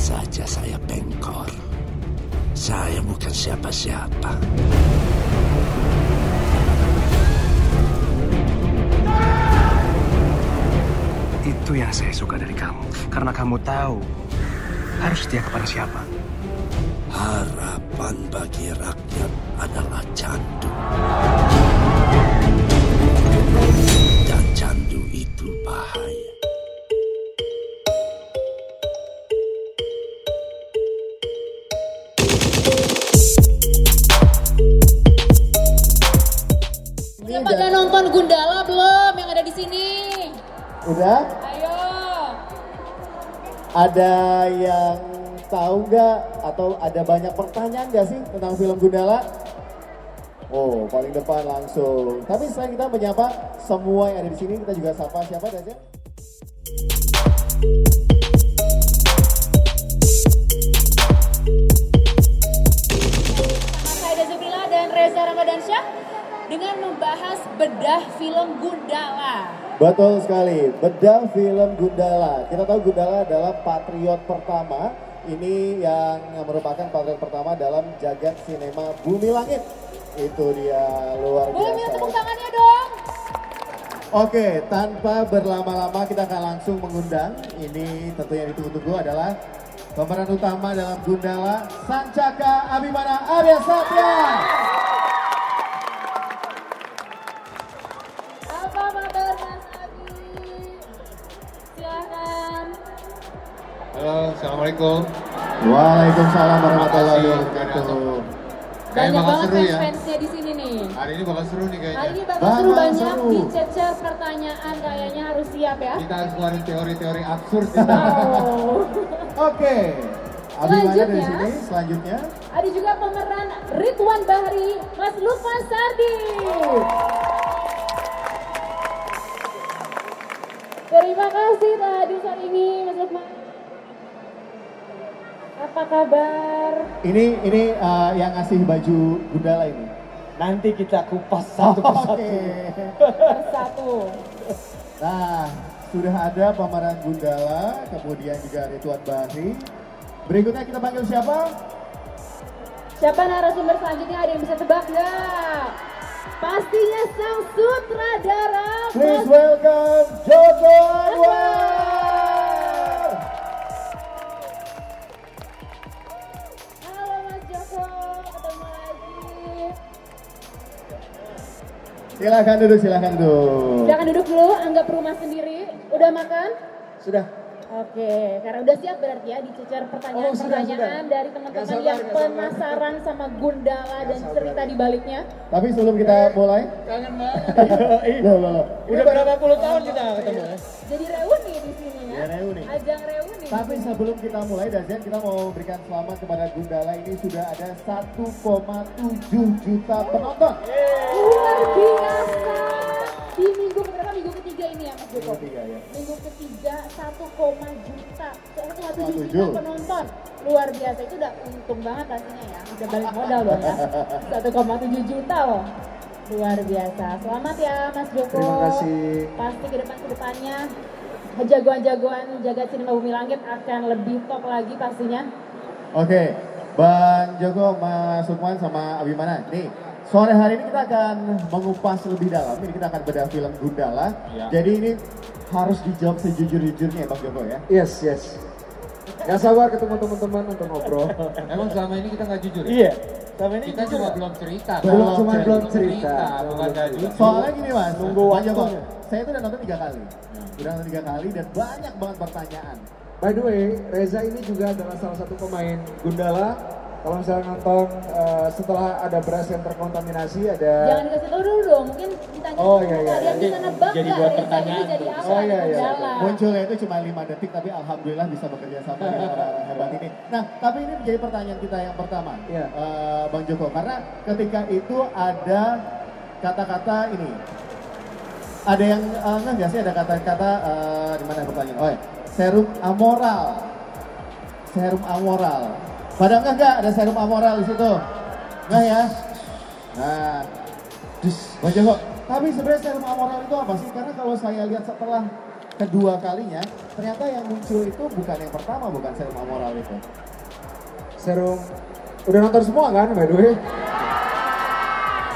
saja saya pengkor. Saya bukan siapa-siapa. Itu yang saya suka dari kamu. Karena kamu tahu harus setia kepada siapa. Harapan bagi rakyat adalah candu. Dan candu itu bahaya. Ada yang tahu nggak atau ada banyak pertanyaan nggak sih tentang film Gundala? Oh, paling depan langsung. Tapi selain kita menyapa semua yang ada di sini, kita juga sapa siapa Dajen? Sama saya Dazubila dan Reza Ramadansyah dengan membahas bedah film Gundala. Betul sekali, bedah film Gundala. Kita tahu Gundala adalah patriot pertama. Ini yang merupakan patriot pertama dalam jagat sinema Bumi Langit. Itu dia luar Boleh biasa. tepuk tangannya dong. Oke, tanpa berlama-lama kita akan langsung mengundang. Ini tentu yang ditunggu-tunggu adalah pemeran utama dalam Gundala, Sancaka Abimana Arya Satya. Silakan. Halo, Assalamualaikum. Waalaikumsalam warahmatullahi wabarakatuh. Kayaknya Banyak bakal banget seru ya. fans-fansnya di sini nih. Hari ini bakal seru nih Hari kayaknya. ini bakal Bakal seru banyak seru. dicecer pertanyaan kayaknya harus siap ya. Kita harus keluarin teori-teori absurd. Oke, Selanjutnya. sini. Selanjutnya, Ada juga pemeran Ridwan Bahri, Mas Lukman Sardi. Terima kasih telah hadir saat ini, Mas Lukman. Apa kabar? ini ini uh, yang ngasih baju Gundala ini. Nanti kita kupas satu persatu. Oke. Bersatu. Nah, sudah ada pemeran Gundala, kemudian juga Ridwan Bahri. Berikutnya kita panggil siapa? Siapa narasumber selanjutnya? Ada yang bisa tebak nggak? Pastinya sang sutradara. Please welcome Joko Anwar. Halo Mas Joko, ketemu lagi. Silakan duduk, silakan duduk. Silakan duduk dulu, anggap rumah sendiri. Udah makan? Sudah. Oke, karena udah siap berarti ya dicecer Oh, pertanyaan-pertanyaan sudah. dari teman-teman yang penasaran sama Gundala dan sabar. cerita di baliknya. Tapi sebelum kita mulai, Kangen banget. loh, loh, loh. Udah berapa puluh tahun kita ketemu ya? Jadi reuni di sini ya. Ya, reuni. Ajang reuni. Tapi sebelum kita mulai, Dazen, kita mau memberikan selamat kepada Gundala ini sudah ada 1,7 juta penonton. Luar biasa. Di minggu keberapa? Minggu ketiga ini ya Mas Joko? Minggu ketiga, ya. Minggu ketiga 1, juta. 1,7 1,7. juta penonton. Luar biasa. Itu udah untung banget pastinya ya. Udah balik modal dong ya. 1,7 juta loh. Luar biasa. Selamat ya Mas Joko. Terima kasih. Pasti ke depan ke depannya jagoan-jagoan jaga sinema bumi langit akan lebih top lagi pastinya. Oke, Bang Joko, Mas Sukman, sama Abimana. Nih, sore hari ini kita akan mengupas lebih dalam. Ini kita akan bedah film Gundala. Iya. Jadi ini harus dijawab sejujur-jujurnya ya Bang Joko ya. Yes, yes. Gak sabar ketemu teman-teman untuk ngobrol. Emang selama ini kita nggak jujur ya? iya. Sama ini Kita cuma ya? belum cerita. Belum, cuma belum cerita. bukan nggak jujur. Soalnya gini mas, Nunggu waktunya. saya tuh udah nonton tiga kali. Udah nonton tiga kali dan banyak banget pertanyaan. By the way, Reza ini juga adalah salah satu pemain Gundala. Kalau misalnya nonton eh, setelah ada beras yang terkontaminasi ada Jangan dikasih tahu dulu dong, mungkin ditanya Oh, iya, iya. kalian Jadi- bisa nebak jadi nggak buat pertanyaan jadi apa Oh, di iya, iya. Gundala? Munculnya itu cuma lima detik, tapi alhamdulillah bisa bekerja sama dengan orang hebat ini. Nah, tapi ini menjadi pertanyaan kita yang pertama, Iya. Eh, Bang Joko, karena ketika itu ada kata-kata ini, ada yang eh, enggak nggak sih ada kata-kata eh, di mana pertanyaan? Oh, ya. serum amoral, serum amoral. Pada enggak enggak ada serum amoral di situ? Enggak ya? Nah, dus, Bang Joko. Tapi sebenarnya serum amoral itu apa sih? Karena kalau saya lihat setelah kedua kalinya ternyata yang muncul itu bukan yang pertama bukan serum amoral itu. Serum udah nonton semua kan by the way?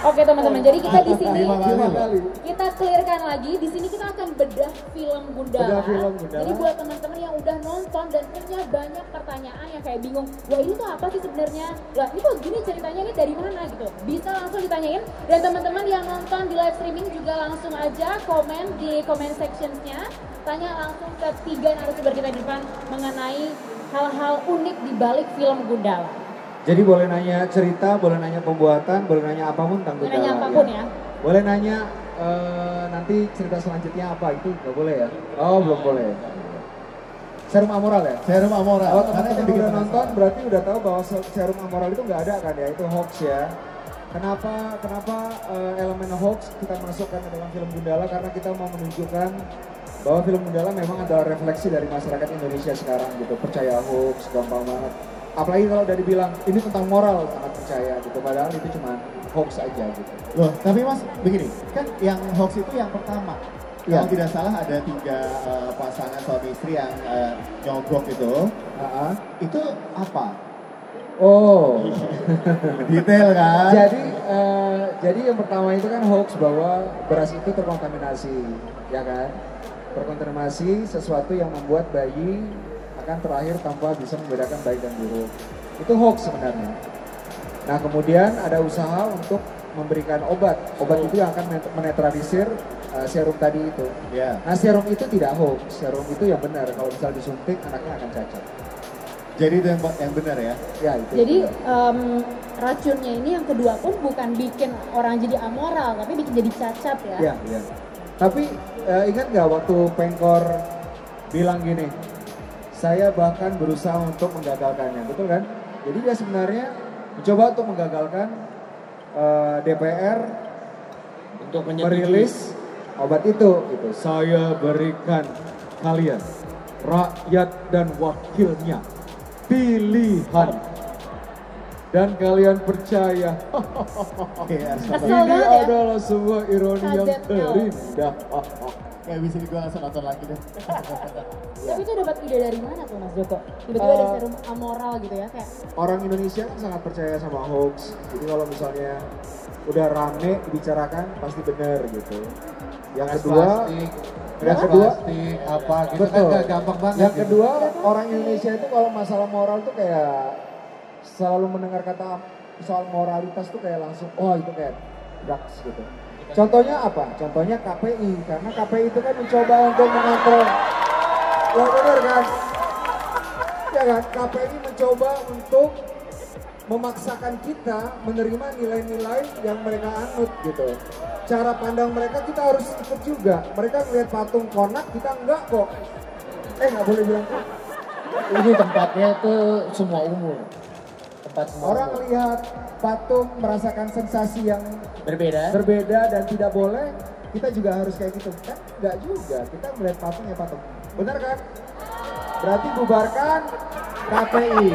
Oke teman-teman, jadi kita di sini kita clearkan lagi. Di sini kita akan bedah film Gundala. Bedah film Gundala. Jadi buat teman-teman yang udah nonton dan punya banyak pertanyaan yang kayak bingung, wah ini tuh apa sih sebenarnya? Lah ini kok gini ceritanya ini dari mana gitu? Bisa langsung ditanyain. Dan teman-teman yang nonton di live streaming juga langsung aja komen di comment sectionsnya. Tanya langsung ke tiga narasumber kita di depan mengenai hal-hal unik di balik film Gundala. Jadi boleh nanya cerita, boleh nanya pembuatan, boleh nanya apa pun tentang Boleh Gundala. nanya apa pun ya. Boleh nanya eh, nanti cerita selanjutnya apa itu nggak boleh ya? Oh belum boleh. Serum amoral ya? Serum amoral. Kalau Karena teman-teman yang bikin udah nonton berarti udah tahu bahwa se- serum amoral itu nggak ada kan ya? Itu hoax ya. Kenapa kenapa eh, elemen hoax kita masukkan ke dalam film Gundala karena kita mau menunjukkan bahwa film Gundala memang adalah refleksi dari masyarakat Indonesia sekarang gitu. Percaya hoax gampang banget. Apalagi kalau udah dibilang ini tentang moral sangat percaya gitu. Padahal itu cuma hoax aja gitu. Loh, tapi mas begini, kan yang hoax itu yang pertama. Ya. Kalau tidak salah ada tiga eh, pasangan suami istri yang eh, nyogok itu. Ah. Itu apa? Oh. Detail kan? Jadi eh, jadi yang pertama itu kan hoax bahwa beras itu terkontaminasi, ya kan? Terkontaminasi sesuatu yang membuat bayi akan terakhir tanpa bisa membedakan baik dan buruk. Itu hoax sebenarnya. Nah kemudian ada usaha untuk memberikan obat. Obat itu yang akan men- menetralisir eh, serum tadi itu. Ya. Nah serum itu tidak hoax, serum itu yang benar. Kalau misal disuntik anaknya akan cacat. Jadi itu yang, yang benar ya? Ya itu. Jadi em, racunnya ini yang kedua pun bukan bikin orang jadi amoral, tapi bikin jadi cacat ya. Iya, iya. Tapi eh, ingat nggak waktu Pengkor bilang gini, saya bahkan berusaha untuk menggagalkannya, betul kan? Jadi dia sebenarnya mencoba untuk menggagalkan eh, DPR Untuk merilis obat itu. Gitu. Saya berikan kalian rakyat dan wakilnya pilihan dan kalian percaya ini ya. adalah sebuah ironi yang terindah. Kayak bisa gue langsung nonton lagi deh. Tapi itu dapat ide dari mana tuh Mas Joko? Tiba-tiba ada Eh, serum amoral gitu ya kayak Orang Indonesia kan sangat percaya sama hoax. Jadi kalau misalnya udah rame dibicarakan pasti benar gitu. Yang kedua, plastik, yang kedua, plastik, apa gitu betul. kan gak gampang banget. Yang gitu. kedua, orang Indonesia itu kalau masalah moral tuh kayak selalu mendengar kata soal moralitas tuh kayak langsung, oh itu kayak drugs gitu. Contohnya apa? Contohnya KPI, karena KPI itu kan mencoba untuk mengontrol. Ya benar kan? Ya kan? KPI mencoba untuk memaksakan kita menerima nilai-nilai yang mereka anut gitu. Cara pandang mereka kita harus ikut juga. Mereka ngeliat patung konak, kita enggak kok. Eh nggak boleh bilang. Ini tempatnya itu semua umur. Tempat semua Orang lihat patung merasakan sensasi yang berbeda. berbeda dan tidak boleh, kita juga harus kayak gitu. Kan enggak juga, kita melihat patung ya patung. Benar kan? Berarti bubarkan KPI.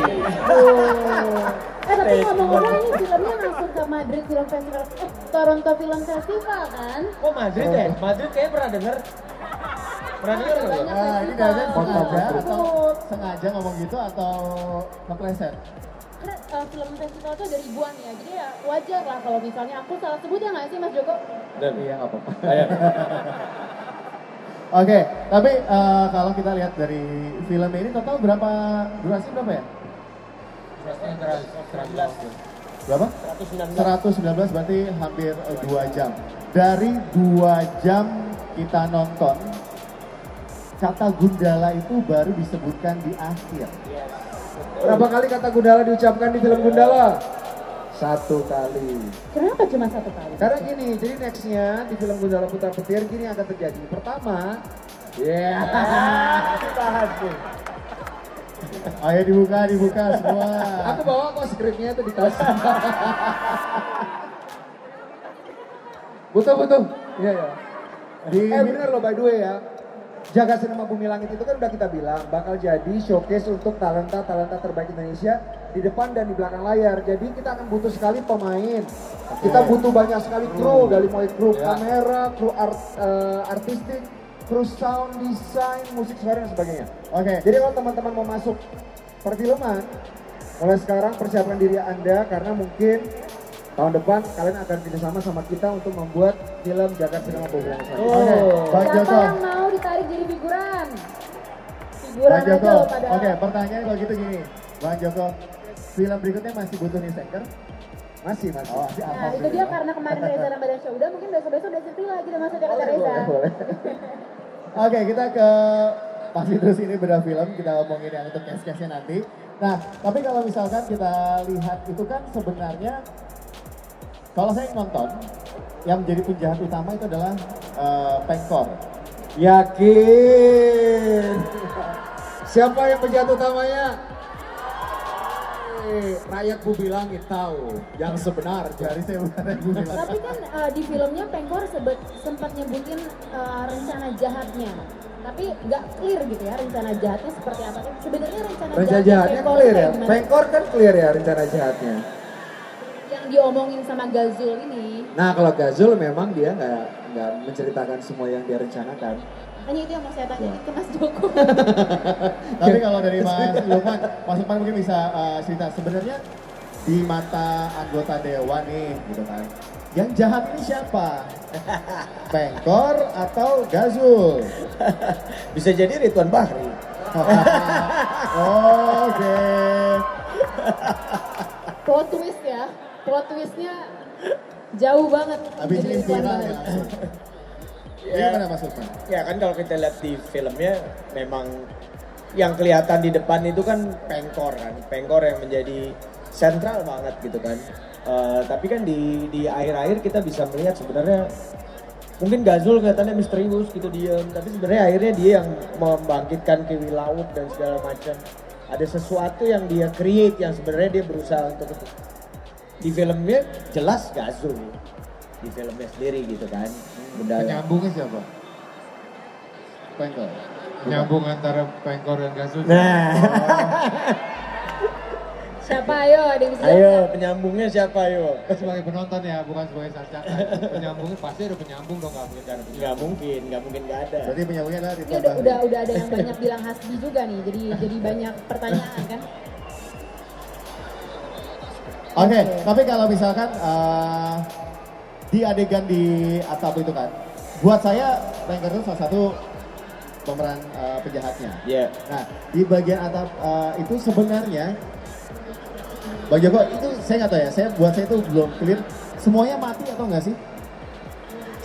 Tuh. Eh tapi ngomong-ngomong ini filmnya langsung ke Madrid Film Festival, eh Toronto Film Festival kan? Oh Madrid ya? Madrid kayaknya pernah denger. Pernah denger nggak? Nah, ini. Dadan sengaja atau sengaja ngomong gitu atau kepleset? Karena eh, film festival itu ada ribuan ya, jadi ya wajar lah kalau misalnya aku salah sebut ya nggak sih Mas Joko? Dan Iya nggak apa-apa. Oke, tapi eh, kalau kita lihat dari film ini total berapa durasi berapa ya? Antara 100. Berapa? 119. 119 berarti hampir 2 jam. Dari 2 jam kita nonton, kata Gundala itu baru disebutkan di akhir. Berapa kali kata Gundala diucapkan di film Gundala? Satu kali. Kenapa cuma satu kali? Karena gini, jadi nextnya di film Gundala Putra Petir gini akan terjadi. Pertama, ya nih. Ayo dibuka, dibuka semua. Aku bawa kok skripnya itu di tas. butuh butuh. Iya ya. Di, Eh bener loh by the way ya. Jaga Cinema Bumi Langit itu kan udah kita bilang bakal jadi showcase untuk talenta-talenta terbaik Indonesia di depan dan di belakang layar. Jadi kita akan butuh sekali pemain. Kita butuh banyak sekali kru dari mulai kru Ya. kamera, kru art, eh, artistik, kru sound design, musik suara dan sebagainya. Oke. Jadi kalau teman-teman mau masuk perfilman, mulai sekarang persiapkan diri Anda karena mungkin tahun depan kalian akan kerjasama sama kita untuk membuat film Jakarta Cinema selanjutnya. Oke, Bang Siapa Joko. yang mau ditarik jadi figuran? Figuran Bang aja Joko. loh pada. Oke, pertanyaan kalau gitu gini. Bang Joko, film berikutnya masih butuh nih second? Masih, masih. Oh, masih Nah itu dia karena kemarin Reza dan Badan Show udah mungkin besok-besok udah sepi lagi udah masuk Jakarta Reza. boleh, boleh. Oke, kita ke masih terus ini beda film, kita ngomongin yang untuk case-case-nya nanti. Nah, tapi kalau misalkan kita lihat itu kan sebenarnya kalau saya nonton yang menjadi penjahat utama itu adalah eh, Pengkor. Yakin. Siapa yang penjahat utamanya? Eh, Rakyat Bumi Langit tahu yang sebenarnya. Dari saya. Tapi kan eh, di filmnya Pengkor sebet, sempat nyebutin eh, rencana jahatnya. Tapi nggak clear gitu ya rencana jahatnya seperti apa. Sebenarnya rencana, Rencana jahatnya jahatnya Pengkor clear ya. gimana? Pengkor kan clear ya rencana jahatnya. Yang diomongin sama Gazul ini. Nah kalau Gazul memang dia nggak nggak menceritakan semua yang dia rencanakan. Hanya itu yang mau saya tanya Ya. ke Mas Joko. Tapi kalau dari Mas Lukman, Mas Lukman mungkin bisa eh, cerita sebenarnya di mata anggota dewan nih, gitu kan. Yang jahat ini siapa? Pengkor atau Gazul? Bisa jadi Ridwan Bahri. Oke. Plot twist ya. Plot twistnya jauh banget. Habis Jadi ini viral ya Ya. gimana Mas Lukman? Ya kan kalau kita lihat di filmnya memang yang kelihatan di depan itu kan pengkor kan, pengkor yang menjadi sentral banget gitu kan. Eh, tapi kan di di akhir-akhir kita bisa melihat sebenarnya mungkin Gazul kelihatannya misterius gitu diam, tapi sebenarnya akhirnya dia yang membangkitkan kiwi laut dan segala macam. Ada sesuatu yang dia create yang sebenarnya dia berusaha untuk itu. Di filmnya jelas Gazul di filmnya sendiri gitu kan. Benda Penyambungnya siapa? Pengkor. Nyambung antara Pengkor dan Gasus. Nah, Siapa ayo ada yang bisa ayo penyambungnya siapa ayo? Sebagai penonton ya, bukan sebagai sarjana. Penyambungnya pasti ada penyambung dong, nggak mungkin ada Nggak mungkin, nggak mungkin nggak ada. Berarti penyambungnya adalah Ini udah, udah udah ada yang banyak bilang Hasbi juga nih, jadi jadi banyak pertanyaan kan. Oke, tapi kalau misalkan eh, di adegan di atap itu kan, buat saya Pengkor itu salah satu pemeran eh, penjahatnya. Iya. Nah, di bagian atap eh, itu sebenarnya Bang Joko itu saya nggak tahu ya, saya buat saya itu belum clear. Semuanya mati atau enggak sih?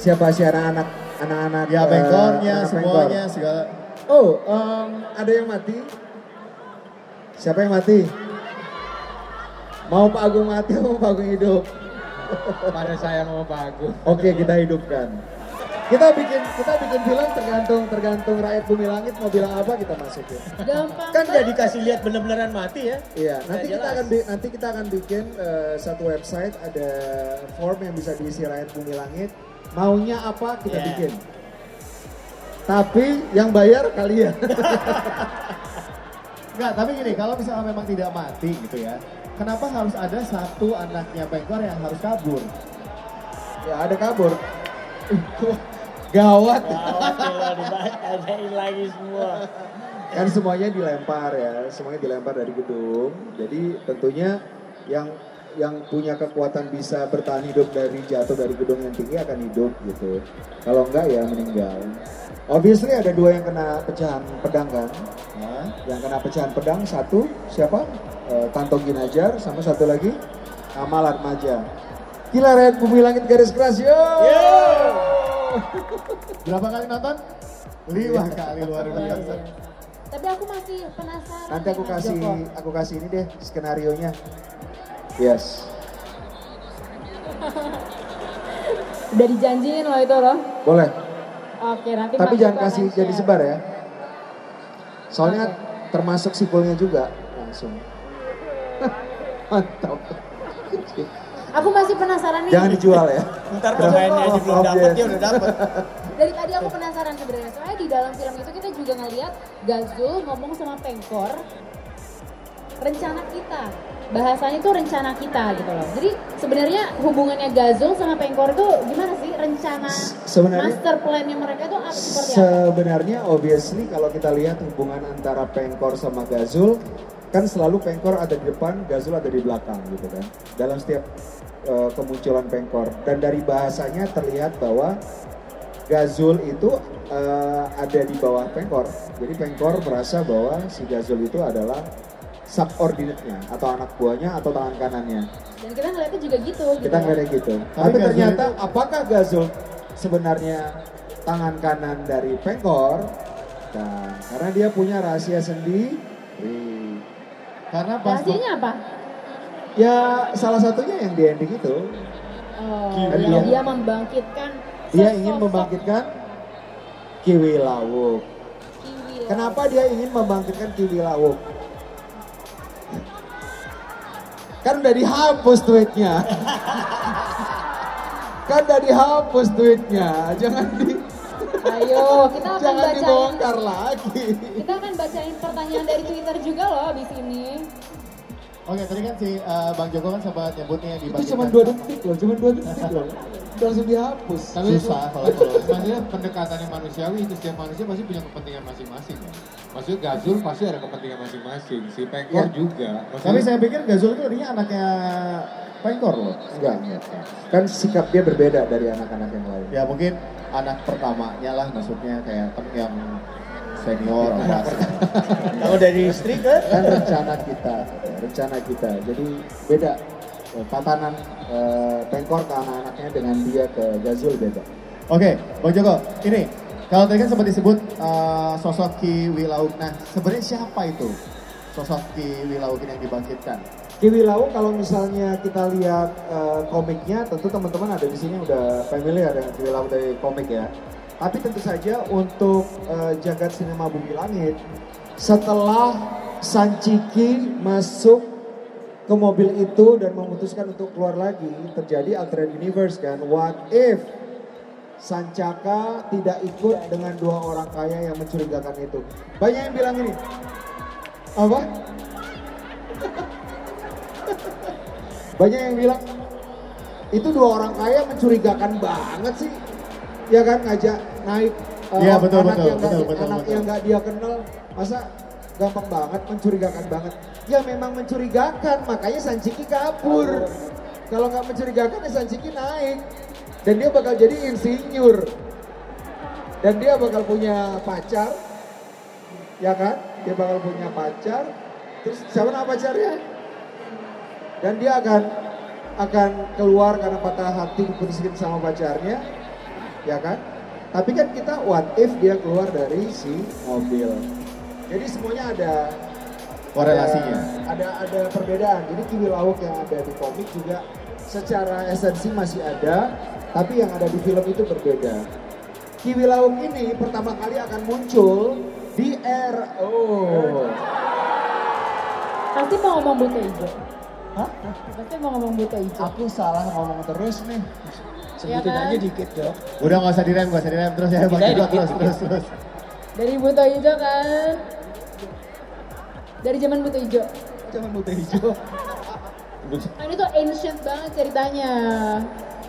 Siapa sih anak-anak anak-anak Ya bengkornya, anak semuanya Pengkor? segala. Oh, em, ada yang mati? Siapa yang mati? Mau Pak Agung mati atau mau Pak Agung hidup? Pada saya mau Pak Agung. Oke, kita hidupkan. Kita bikin kita bikin film tergantung tergantung rakyat bumi langit mau bilang apa kita masukin. Gampang Kan nggak dikasih lihat bener-beneran mati ya? Iya, nanti kita akan nanti kita akan bikin eh, satu website ada form yang bisa diisi rakyat bumi langit. Maunya apa kita Iya. bikin. Tapi yang bayar kalian. Enggak, tapi gini, kalau misalnya memang tidak mati gitu ya, kenapa harus ada satu anaknya Pengkor yang harus kabur? ya ada kabur. Gawat. Kalau ditanyain lagi semua. kan semuanya dilempar ya, semuanya dilempar dari gedung. Jadi tentunya yang yang punya kekuatan bisa bertahan hidup dari jatuh dari gedung yang tinggi akan hidup gitu. Kalau enggak ya meninggal. Obviously ada dua yang kena pecahan pedang kan. Hah? Yang kena pecahan pedang satu siapa? Eh, Tanto Ginajar sama satu lagi Amal Atmaja. Gila Red Bumi Langit Garis Keras yo. Berapa kali nonton? Lima Iya. kali luar Luar biasa. biasa. Tapi aku masih penasaran. Nanti aku kasih Joko. aku kasih ini deh skenario nya. Yes. Udah dijanjiin loh itu loh. Boleh. Oke nanti. Tapi jangan kasih jadi sebar ya. Soalnya Oke. termasuk sipulnya juga langsung. Mantap. Aku masih penasaran nih. Jangan dijual ya. Ntar pemainnya aja belum dapet, dia udah dapet. Dari tadi aku penasaran sebenarnya. Soalnya di dalam film itu kita juga ngeliat Gazul ngomong sama Pengkor rencana kita. bahasanya itu rencana kita gitu loh. Jadi sebenarnya hubungannya Gazul sama Pengkor itu gimana sih rencana sebenarnya- master plan-nya mereka itu apa seperti apa? Sebenarnya obviously kalau kita lihat hubungan antara Pengkor sama Gazul kan selalu Pengkor ada di depan, Gazul ada di belakang gitu kan. Dalam setiap uh, kemunculan Pengkor dan dari bahasanya terlihat bahwa Gazul itu uh, ada di bawah Pengkor. Jadi Pengkor merasa bahwa si Gazul itu adalah subordinate-nya atau anak buahnya atau tangan kanannya. Dan kita ngeliatnya juga gitu. Kita gitu. ngeliatnya gitu. Tapi Tapi Gazul ternyata itu- apakah Gazul sebenarnya tangan kanan dari Pengkor? Nah, karena dia punya rahasia sendiri. Karena pas Rahasianya apa? Ya salah satunya yang di ending itu. Oh, Kiwi. yang dia membangkitkan Dia sosok ingin membangkitkan Kiwi Lawuk. Kiwi Kenapa dia ingin membangkitkan Kiwi Lawuk? Kan udah dihapus tweetnya. kan udah dihapus tweetnya. Jangan di Ayo, kita akan jangan bacain dibongkar lagi. kita akan bacain pertanyaan dari Twitter juga loh di sini. Oke, tadi kan si uh, Bang Joko kan sempat nyebutnya di Itu cuma dua detik loh, cuma dua detik loh. Udah langsung dihapus. Tapi Susah kalau kalau kalau- maksudnya pendekatannya manusiawi itu setiap manusia pasti punya kepentingan masing-masing ya. Maksudnya Gazul pasti ada kepentingan masing-masing, si Pengkor Ya. juga. Maksudnya, Tapi saya pikir Gazul itu tadinya anaknya Pengkor loh. Enggak, kan sikap dia berbeda dari anak-anak yang lain. Ya mungkin anak pertamanya lah maksudnya kayak kan yang senior kelas. Kalau dari istri ke kan rencana kita, rencana kita. Jadi beda eh, tatanan eh, Pengkor ke anak-anaknya dengan dia ke Gazul beda. Oke, Bang Joko, ini kalau tadi kan sempat disebut uh, sosok Ki Wilauk. Nah, sebenarnya siapa itu sosok Ki Wilauk ini yang dibangkitkan? Kiwi Lau kalau misalnya kita lihat eh, komiknya, tentu teman-teman ada di sini udah familiar dengan Kiwi Lau dari komik ya. Tapi tentu saja untuk eh, jagat sinema Bumi Langit, setelah Sanciki masuk ke mobil itu dan memutuskan untuk keluar lagi, terjadi alternate universe kan. What if Sancaka tidak ikut dengan dua orang kaya yang mencurigakan itu? Banyak yang bilang ini, apa? Banyak yang bilang itu dua orang kaya mencurigakan banget sih, ya kan ngajak naik uh, Iya, betul, anak betul, yang betul, betul, anak betul. yang nggak dia kenal, masa gampang banget mencurigakan banget. Ya memang mencurigakan, makanya Sanjiki kabur. Kalau nggak mencurigakan ya Sanjiki naik dan dia bakal jadi insinyur dan dia bakal punya pacar, ya kan? Dia bakal punya pacar. Terus siapa nama pacarnya? Dan dia akan akan keluar karena patah hati diputuskan sama pacarnya. Ya kan? Tapi kan kita what if dia keluar dari si mobil? Jadi semuanya ada Korelasinya. ada ada perbedaan. Jadi kiwi lauk yang ada di komik juga secara esensi masih ada tapi yang ada di film itu berbeda. Kiwi lauk ini pertama kali akan muncul di RO Pasti mau ngomong buta hijau. Hah? Pasti mau ngomong buta hijau. Aku salah ngomong terus nih. Sebutin kan? aja dikit dong. Udah nggak usah direm, nggak usah direm terus ya Joko dikit, terus dikit. terus terus. Dari buta hijau kan? Dari zaman buta hijau. Jangan buta hijau. Nah, ini tuh ancient banget ceritanya.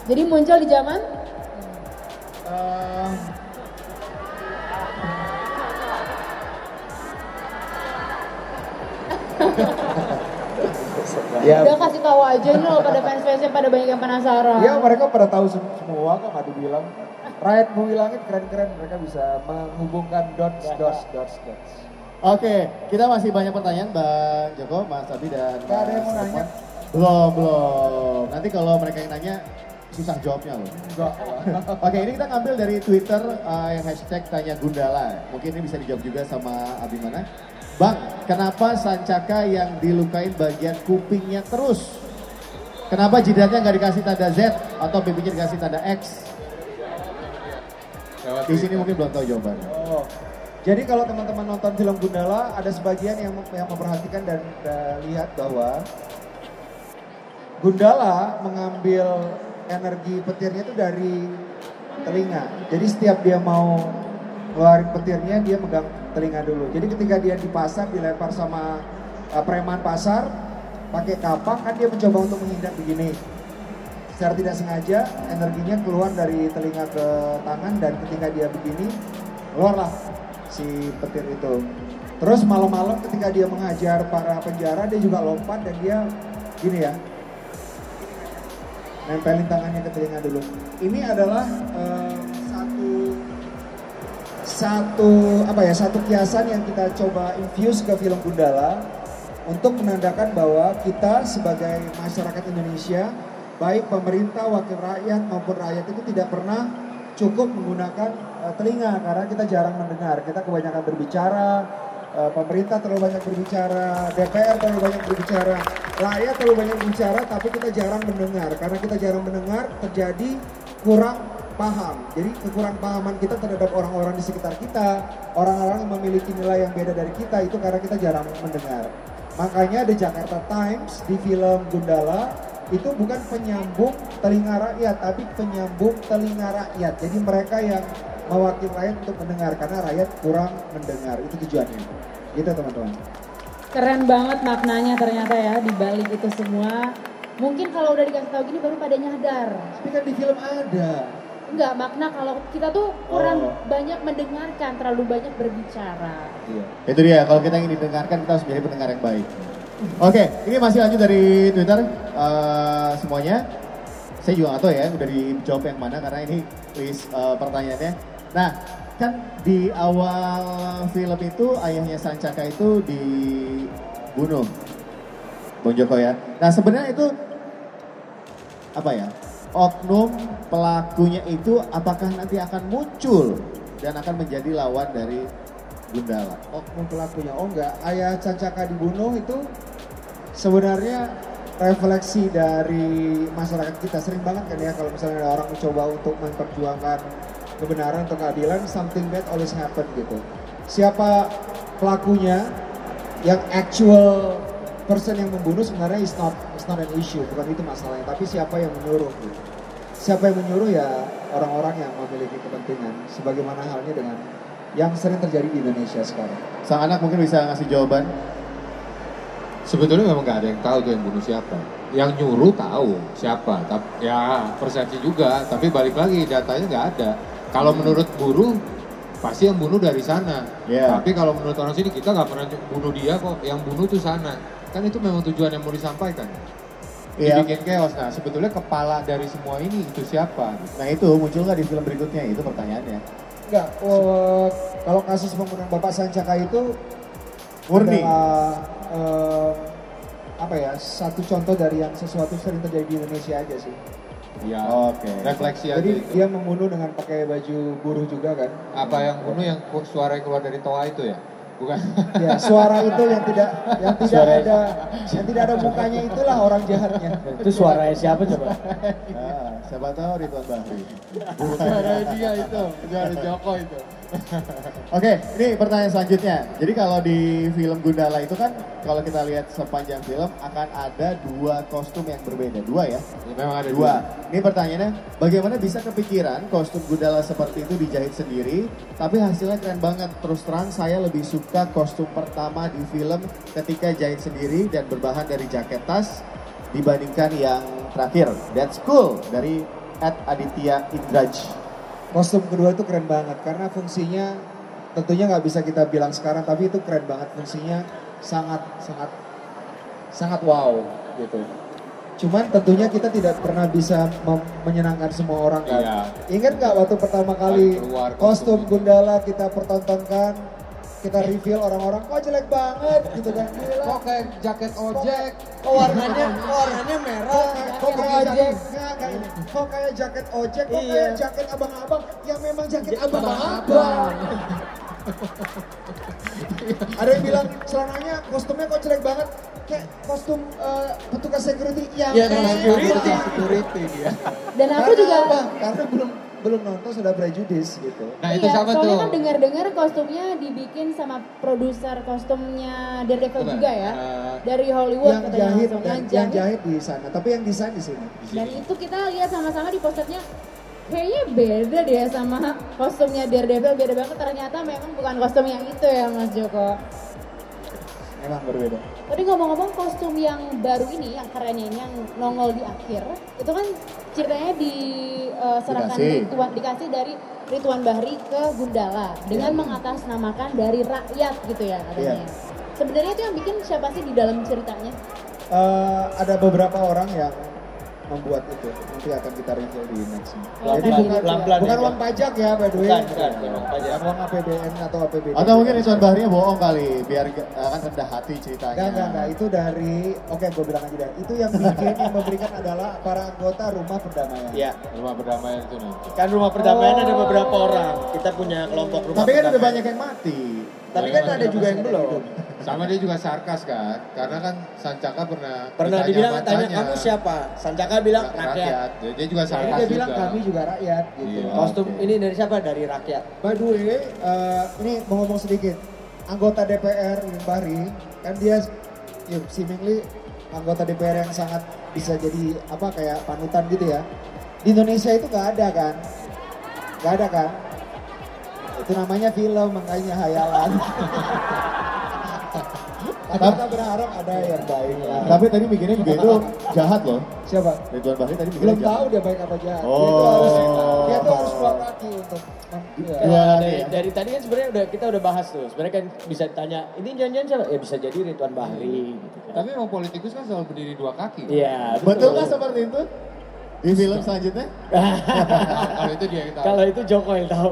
Jadi muncul di zaman Eh, Ya, udah kasih tahu aja nih loh pada fans-fansnya pada banyak yang penasaran. ya mereka pada tahu sem- semua kok nggak dibilang. Riot Bumi Langit keren-keren mereka bisa menghubungkan dots dots dots dots. Oke, kita masih banyak pertanyaan Bang Joko, Mas Abi dan Nggak ada yang Mas mau nanya? Belum, belum. Nanti kalau mereka yang nanya susah jawabnya loh. Enggak. Oke, ini kita ngambil dari Twitter uh, yang hashtag tanya Gundala. Mungkin ini bisa dijawab juga sama Abimana. Bang, kenapa Sancaka yang dilukain bagian kupingnya terus? Kenapa jidatnya nggak dikasih tanda Z atau bibinya dikasih tanda X? lewat Di sini mungkin belum tahu jawabannya. Oh. Jadi kalau teman-teman nonton film Gundala ada sebagian yang yang memperhatikan dan, dan lihat bahwa Gundala mengambil energi petirnya itu dari telinga. Jadi setiap dia mau ngeluarin petirnya dia megang telinga dulu. Jadi ketika dia di pasar dilempar sama uh, preman pasar, pakai kapak kan dia mencoba untuk menghindar begini. Secara tidak sengaja energinya keluar dari telinga ke tangan dan ketika dia begini keluarlah si petir itu. Terus malam-malam ketika dia menghajar para penjara dia juga lompat dan dia gini ya nempelin tangannya ke telinga dulu. Ini adalah satu satu apa ya satu kiasan yang kita coba infuse ke film Gundala untuk menandakan bahwa kita sebagai masyarakat Indonesia baik pemerintah, wakil rakyat maupun rakyat itu tidak pernah cukup menggunakan eh, telinga karena kita jarang mendengar. Kita kebanyakan berbicara, eh, pemerintah terlalu banyak berbicara, DPR terlalu banyak berbicara, rakyat terlalu banyak berbicara, tapi kita jarang mendengar. Karena kita jarang mendengar, terjadi kurang paham. Jadi kekurang pahaman kita terhadap orang-orang di sekitar kita, orang-orang yang memiliki nilai yang beda dari kita itu karena kita jarang mendengar. Makanya The Jakarta Times di film Gundala itu bukan penyambung telinga rakyat, tapi penyambung telinga rakyat. Jadi mereka yang mewakili rakyat untuk mendengar karena rakyat kurang mendengar itu tujuannya. Gitu teman-teman. Keren banget maknanya ternyata ya di balik itu semua. Mungkin kalau udah dikasih tahu gini baru pada nyadar. Tapi kan di film ada. Enggak, makna kalau kita tuh kurang Oh. banyak mendengarkan, terlalu banyak berbicara. Iya. Itu dia, kalau kita ingin didengarkan kita harus menjadi pendengar yang baik. Oke, ini masih lanjut dari Twitter eh, semuanya. Saya juga nggak tahu ya, udah dijawab yang mana karena ini list eh, pertanyaannya. Nah, kan di awal film itu ayahnya Sancaka itu dibunuh, Bung Joko ya. Nah sebenarnya itu apa ya? Oknum pelakunya itu apakah nanti akan muncul dan akan menjadi lawan dari Gundala? oknum pelakunya. Oh enggak, ayah Cancaka dibunuh itu sebenarnya refleksi dari masyarakat kita. Sering banget kan ya kalau misalnya ada orang mencoba untuk memperjuangkan kebenaran atau keadilan, something bad always happen gitu. Siapa pelakunya yang actual person yang membunuh sebenarnya is not is not an issue, bukan itu masalahnya, tapi siapa yang menyuruh gitu. Siapa yang menyuruh ya orang-orang yang memiliki kepentingan sebagaimana halnya dengan yang sering terjadi di Indonesia sekarang. Sang anak mungkin bisa ngasih jawaban. Sebetulnya memang nggak ada yang tahu tuh yang bunuh siapa. Yang nyuruh tahu siapa. Tapi ya persepsi juga. Tapi balik lagi datanya nggak ada. Kalau menurut buruh pasti yang bunuh dari sana. Iya. Tapi kalau menurut orang sini kita nggak pernah bunuh dia kok. Yang bunuh tuh sana. Kan itu memang tujuan yang mau disampaikan. Iya. Dibikin chaos. Nah sebetulnya kepala dari semua ini itu siapa? Nah itu muncul nggak di film berikutnya? Itu pertanyaannya. Enggak, oh, kalau kasus pembunuhan Bapak Sancaka itu Murni. adalah, eh, apa ya, satu contoh dari yang sesuatu sering terjadi di Indonesia aja sih. Ya. Oke. Refleksi aja Jadi itu. dia membunuh dengan pakai baju buruh juga kan. Apa yang bunuh yang suara keluar dari toa itu ya? Bukan? Ya, suara itu yang tidak yang tidak ada yang tidak ada mukanya itulah orang jahatnya. Itu suaranya siapa coba? Nah, siapa tahu Ridwan Bahri. Suara dia itu. Suara Joko itu. Oke, ini pertanyaan selanjutnya. Jadi kalau di film Gundala itu kan kalau kita lihat sepanjang film akan ada dua kostum yang berbeda. Dua ya? Ya, memang ada Dua. Ini pertanyaannya, bagaimana bisa kepikiran kostum Gundala seperti itu dijahit sendiri, tapi hasilnya keren banget. Terus terang saya lebih suka kostum pertama di film ketika jahit sendiri dan berbahan dari jaket tas dibandingkan yang terakhir. That's cool dari Ed Aditya Indraj. Kostum kedua itu keren banget karena fungsinya tentunya nggak bisa kita bilang sekarang tapi itu keren banget fungsinya sangat sangat sangat wow gitu. Cuman tentunya kita tidak pernah bisa menyenangkan semua orang kan. Iya. Ingat nggak waktu pertama kali Keluar kostum kostum Gundala kita pertontonkan, kita reveal orang-orang kok jelek banget gitu kan. Gila. Kok kayak jaket ojek? Kok warnanya warnanya merah, kok kayak ojek. jaket kok kayak jaket ojek, kok kayak jaket abang-abang yang memang jaket abang-abang. Ada yang bilang celananya kostumnya kok jelek banget, kayak kostum eh, petugas security yang kayak security. Security dia. Dan aku juga apa? Karena belum belum nonton sudah prejudice gitu. Nah itu iya, siapa soalnya tuh? kan dengar-dengar kostumnya dibikin sama produser kostumnya Daredevil juga ya. eh, dari Hollywood Yang katanya jahit, langsung. yang, yang jahit di sana, tapi yang desain di sini. Dan itu kita lihat sama-sama di posternya kayaknya beda deh sama kostumnya Daredevil beda banget ternyata memang bukan kostum yang itu ya Mas Joko. Memang berbeda. Tapi ngomong-ngomong kostum yang baru ini, yang kerennya ini, yang nongol di akhir, itu kan ceritanya diserahkan Dikasih. Rituan, dikasih dari Rituan Bahri ke Gundala dengan mengatasnamakan dari rakyat gitu ya katanya. Iya. Sebenarnya itu yang bikin siapa sih di dalam ceritanya? Eh, ada beberapa orang yang membuat itu. Nanti akan kita review di next. Oh, Jadi pelan- bukan, pelan-pelan bukan ya, uang pajak ya by the way. Bukan, bukan, memang pajak. Bukan uang APBN atau APBD. Atau mungkin Ridwan Bahrinya bohong kali, biar uh, kan rendah hati ceritanya. Enggak, enggak, enggak. Itu dari, oke gue bilang aja deh. Itu yang bikin, yang memberikan adalah para anggota rumah perdamaian. Iya. Rumah perdamaian itu nanti. Kan rumah perdamaian ada beberapa orang. Kita punya kelompok rumah Tapi kan udah perdamaian. banyak yang mati. Tapi kan ada juga yang belum. Sama dia juga sarkas kan, karena kan Sancaka pernah Pernah ditanya dibilang tanya kamu siapa? Sancaka bilang rakyat. Dia dia juga Jadi sarkas dia bilang juga. kami juga rakyat gitu. Iya. Kostum ini dari siapa? Dari rakyat. By the way, eh, ini mau ngomong sedikit. Anggota DPR yang Bari, kan dia ya, seemingly anggota DPR yang sangat bisa jadi apa kayak panutan gitu ya. Di Indonesia itu gak ada kan? Gak ada kan? Itu namanya film, makanya hayalan. Tapi kita berharap ada yang baik lah. Tapi tadi bikinnya juga itu jahat loh. Siapa? Ridwan Bahri tadi bikinnya Belum jahat. tahu dia baik apa jahat. Dia Oh. tuh harus dia tuh harus kaki untuk Iya. Nah, kali dari, ya? dari tadi kan sebenarnya udah kita udah bahas tuh. Sebenarnya kan bisa ditanya, ini janjian siapa? Ya bisa jadi Ridwan Bahri gitu kan. Tapi emang politikus kan selalu berdiri dua kaki. Iya, Betul kan seperti itu? Di film selanjutnya? Kalau itu dia yang tahu. Kalau itu Joko yang tahu.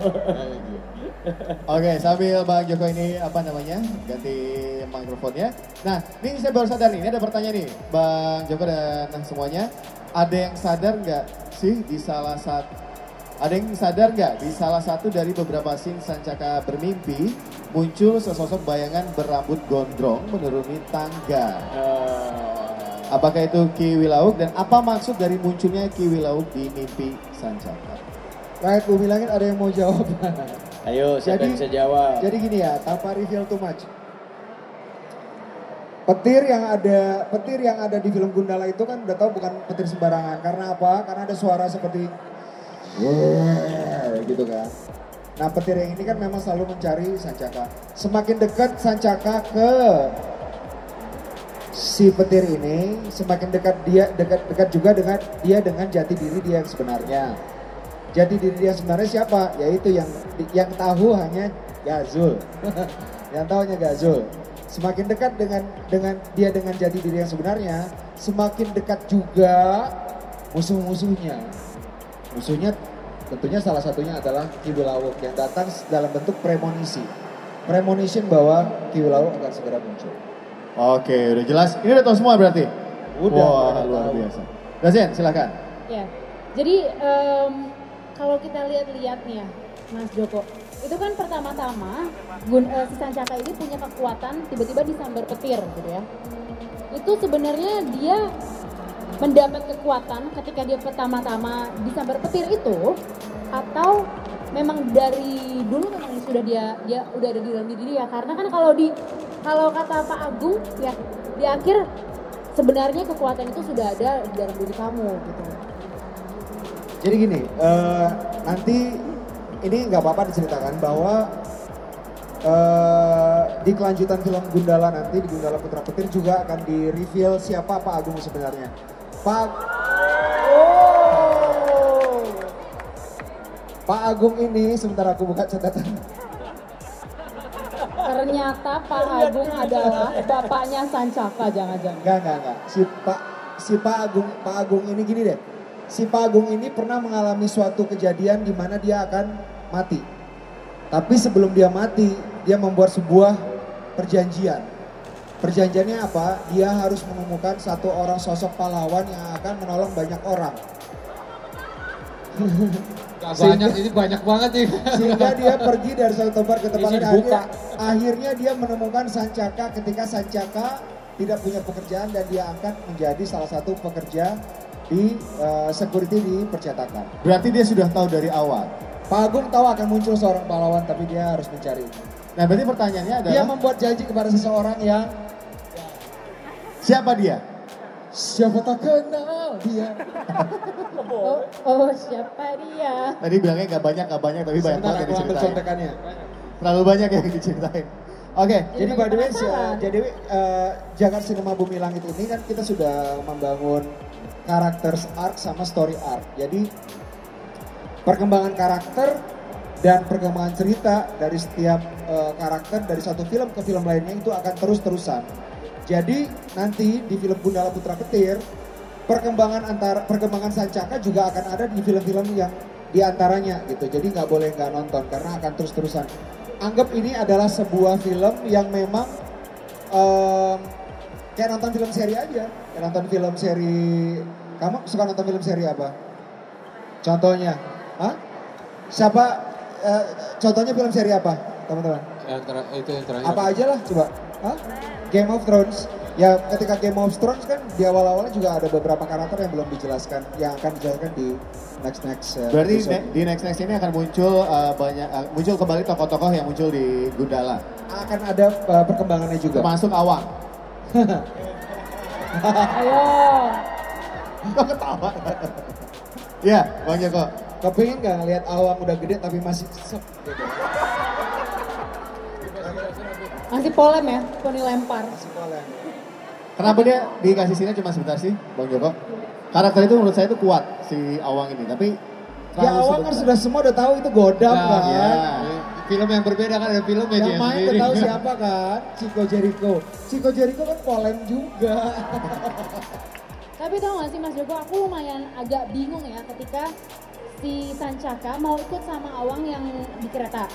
Oke, sambil Bang Joko ini apa namanya ganti mikrofonnya. Nah, ini saya baru sadar nih, ini ada pertanyaan nih, Bang Joko dan nah, semuanya. Ada yang sadar nggak sih di salah satu ada yang sadar nggak di salah satu dari beberapa scene Sancaka bermimpi muncul sesosok bayangan berambut gondrong menuruni tangga. Eh, Apakah itu Ki Wilauk dan apa maksud dari munculnya Ki Wilauk di mimpi Sancaka? Rakyat Bumi Langit ada yang mau jawab? Ayo, siapa yang bisa jawab? Jadi gini ya, tanpa reveal too much. Petir yang ada petir yang ada di film Gundala itu kan udah tahu bukan petir sembarangan. Karena apa? Karena ada suara seperti gitu kan. Nah petir yang ini kan memang selalu mencari Sancaka. Semakin dekat Sancaka ke si petir ini, semakin dekat dia dekat dekat juga dengan dia dengan jati diri dia yang sebenarnya. Jati diri dia sebenarnya siapa? Yaitu yang yang tahu hanya Gazul. yang tahu hanya Gazul. Semakin dekat dengan dengan dia dengan jati diri yang sebenarnya, semakin dekat juga musuh-musuhnya. Musuhnya tentunya salah satunya adalah Kiwilawuk yang datang dalam bentuk premonisi. Premonition bahwa Kiwilawuk akan segera muncul. Oke, udah jelas. Ini udah tahu semua berarti? Udah, Wah, udah luar tahu. biasa. Dasen, silakan. Ya, jadi em, kalau kita lihat-lihat nih ya, Mas Joko, itu kan pertama-tama Gun, eh, si Sancaka ini punya kekuatan tiba-tiba disambar petir gitu ya. Itu sebenarnya dia mendapat kekuatan ketika dia pertama-tama disambar petir itu atau memang dari dulu memang sudah dia dia udah ada di dalam diri dia karena kan kalau di kalau kata Pak Agung ya di akhir sebenarnya kekuatan itu sudah ada di dalam diri kamu gitu. Jadi gini, eh, nanti ini nggak apa-apa diceritakan bahwa eh, di kelanjutan film Gundala nanti di Gundala Putra Petir juga akan di reveal siapa Pak Agung sebenarnya. Pak Pak Agung ini sebentar aku buka catatan. Ternyata Pak Agung adalah bapaknya Sancaka jangan-jangan. Enggak, enggak, enggak. Si Pak si Pak Agung Pak Agung ini gini deh. Si Pak Agung ini pernah mengalami suatu kejadian di mana dia akan mati. Tapi sebelum dia mati, dia membuat sebuah perjanjian. Perjanjiannya apa? Dia harus menemukan satu orang sosok pahlawan yang akan menolong banyak orang. Gak Sehingga- banyak, ini banyak banget nih. Sehingga dia pergi dari satu tempat ke tempat lain. Akhirnya, akhirnya dia menemukan Sancaka ketika Sancaka tidak punya pekerjaan dan dia angkat menjadi salah satu pekerja di eh, security di percetakan. Berarti dia sudah tahu dari awal. Pak Agung tahu akan muncul seorang pahlawan tapi dia harus mencari. Nah, berarti pertanyaannya adalah Dia membuat janji kepada seseorang yang siapa dia? siapa tak kenal dia. Oh, oh siapa dia? Tadi bilangnya gak banyak, gak banyak, tapi banyak banget yang diceritain. contekannya. Terlalu banyak yang diceritain. Oke, Jadi by the way, jadi eh, Jakarta Cinema Bumi Langit ini kan kita sudah membangun karakter arc sama story arc. Jadi perkembangan karakter dan perkembangan cerita dari setiap eh, karakter dari satu film ke film lainnya itu akan terus-terusan. Jadi nanti di film Gundala Putra Petir perkembangan antara perkembangan Sancaka juga akan ada di film-film yang di antaranya gitu. Jadi nggak boleh nggak nonton karena akan terus-terusan. Anggap ini adalah sebuah film yang memang em, kayak nonton film seri aja. Nonton film seri. Kamu suka nonton film seri apa? Contohnya, Hah? Siapa? eh, contohnya film seri apa, teman-teman? Yang ter- itu yang terakhir. Apa aja lah, coba. Hah? Game of Thrones. Ya, ketika Game of Thrones kan di awal-awalnya juga ada beberapa karakter yang belum dijelaskan, yang akan dijelaskan di next next. eh, berarti episode. ne- di next next ini akan muncul eh, banyak eh, muncul kembali tokoh-tokoh yang muncul di Gundala, akan ada eh, perkembangannya juga. termasuk Awang. Ayo. Kok ketawa? Iya, Bang Joko. Kepingin nggak ngelihat awang udah gede tapi masih sep gitu. Masih polem ya, poni lempar. Masih polen. Kenapa dia dikasih sini cuma sebentar sih, Bang Joko? Karakter itu menurut saya itu kuat si Awang ini, tapi Ya awang kan sudah semua udah tahu itu godam Nah, kan. ya. Film yang berbeda kan ada filmnya Yang dia main sendiri. tahu siapa kan? Chico Jericho. Chico Jericho kan polen juga. Tapi tau gak sih Mas Joko, aku lumayan agak bingung ya ketika si Sancaka mau ikut sama Awang yang di kereta.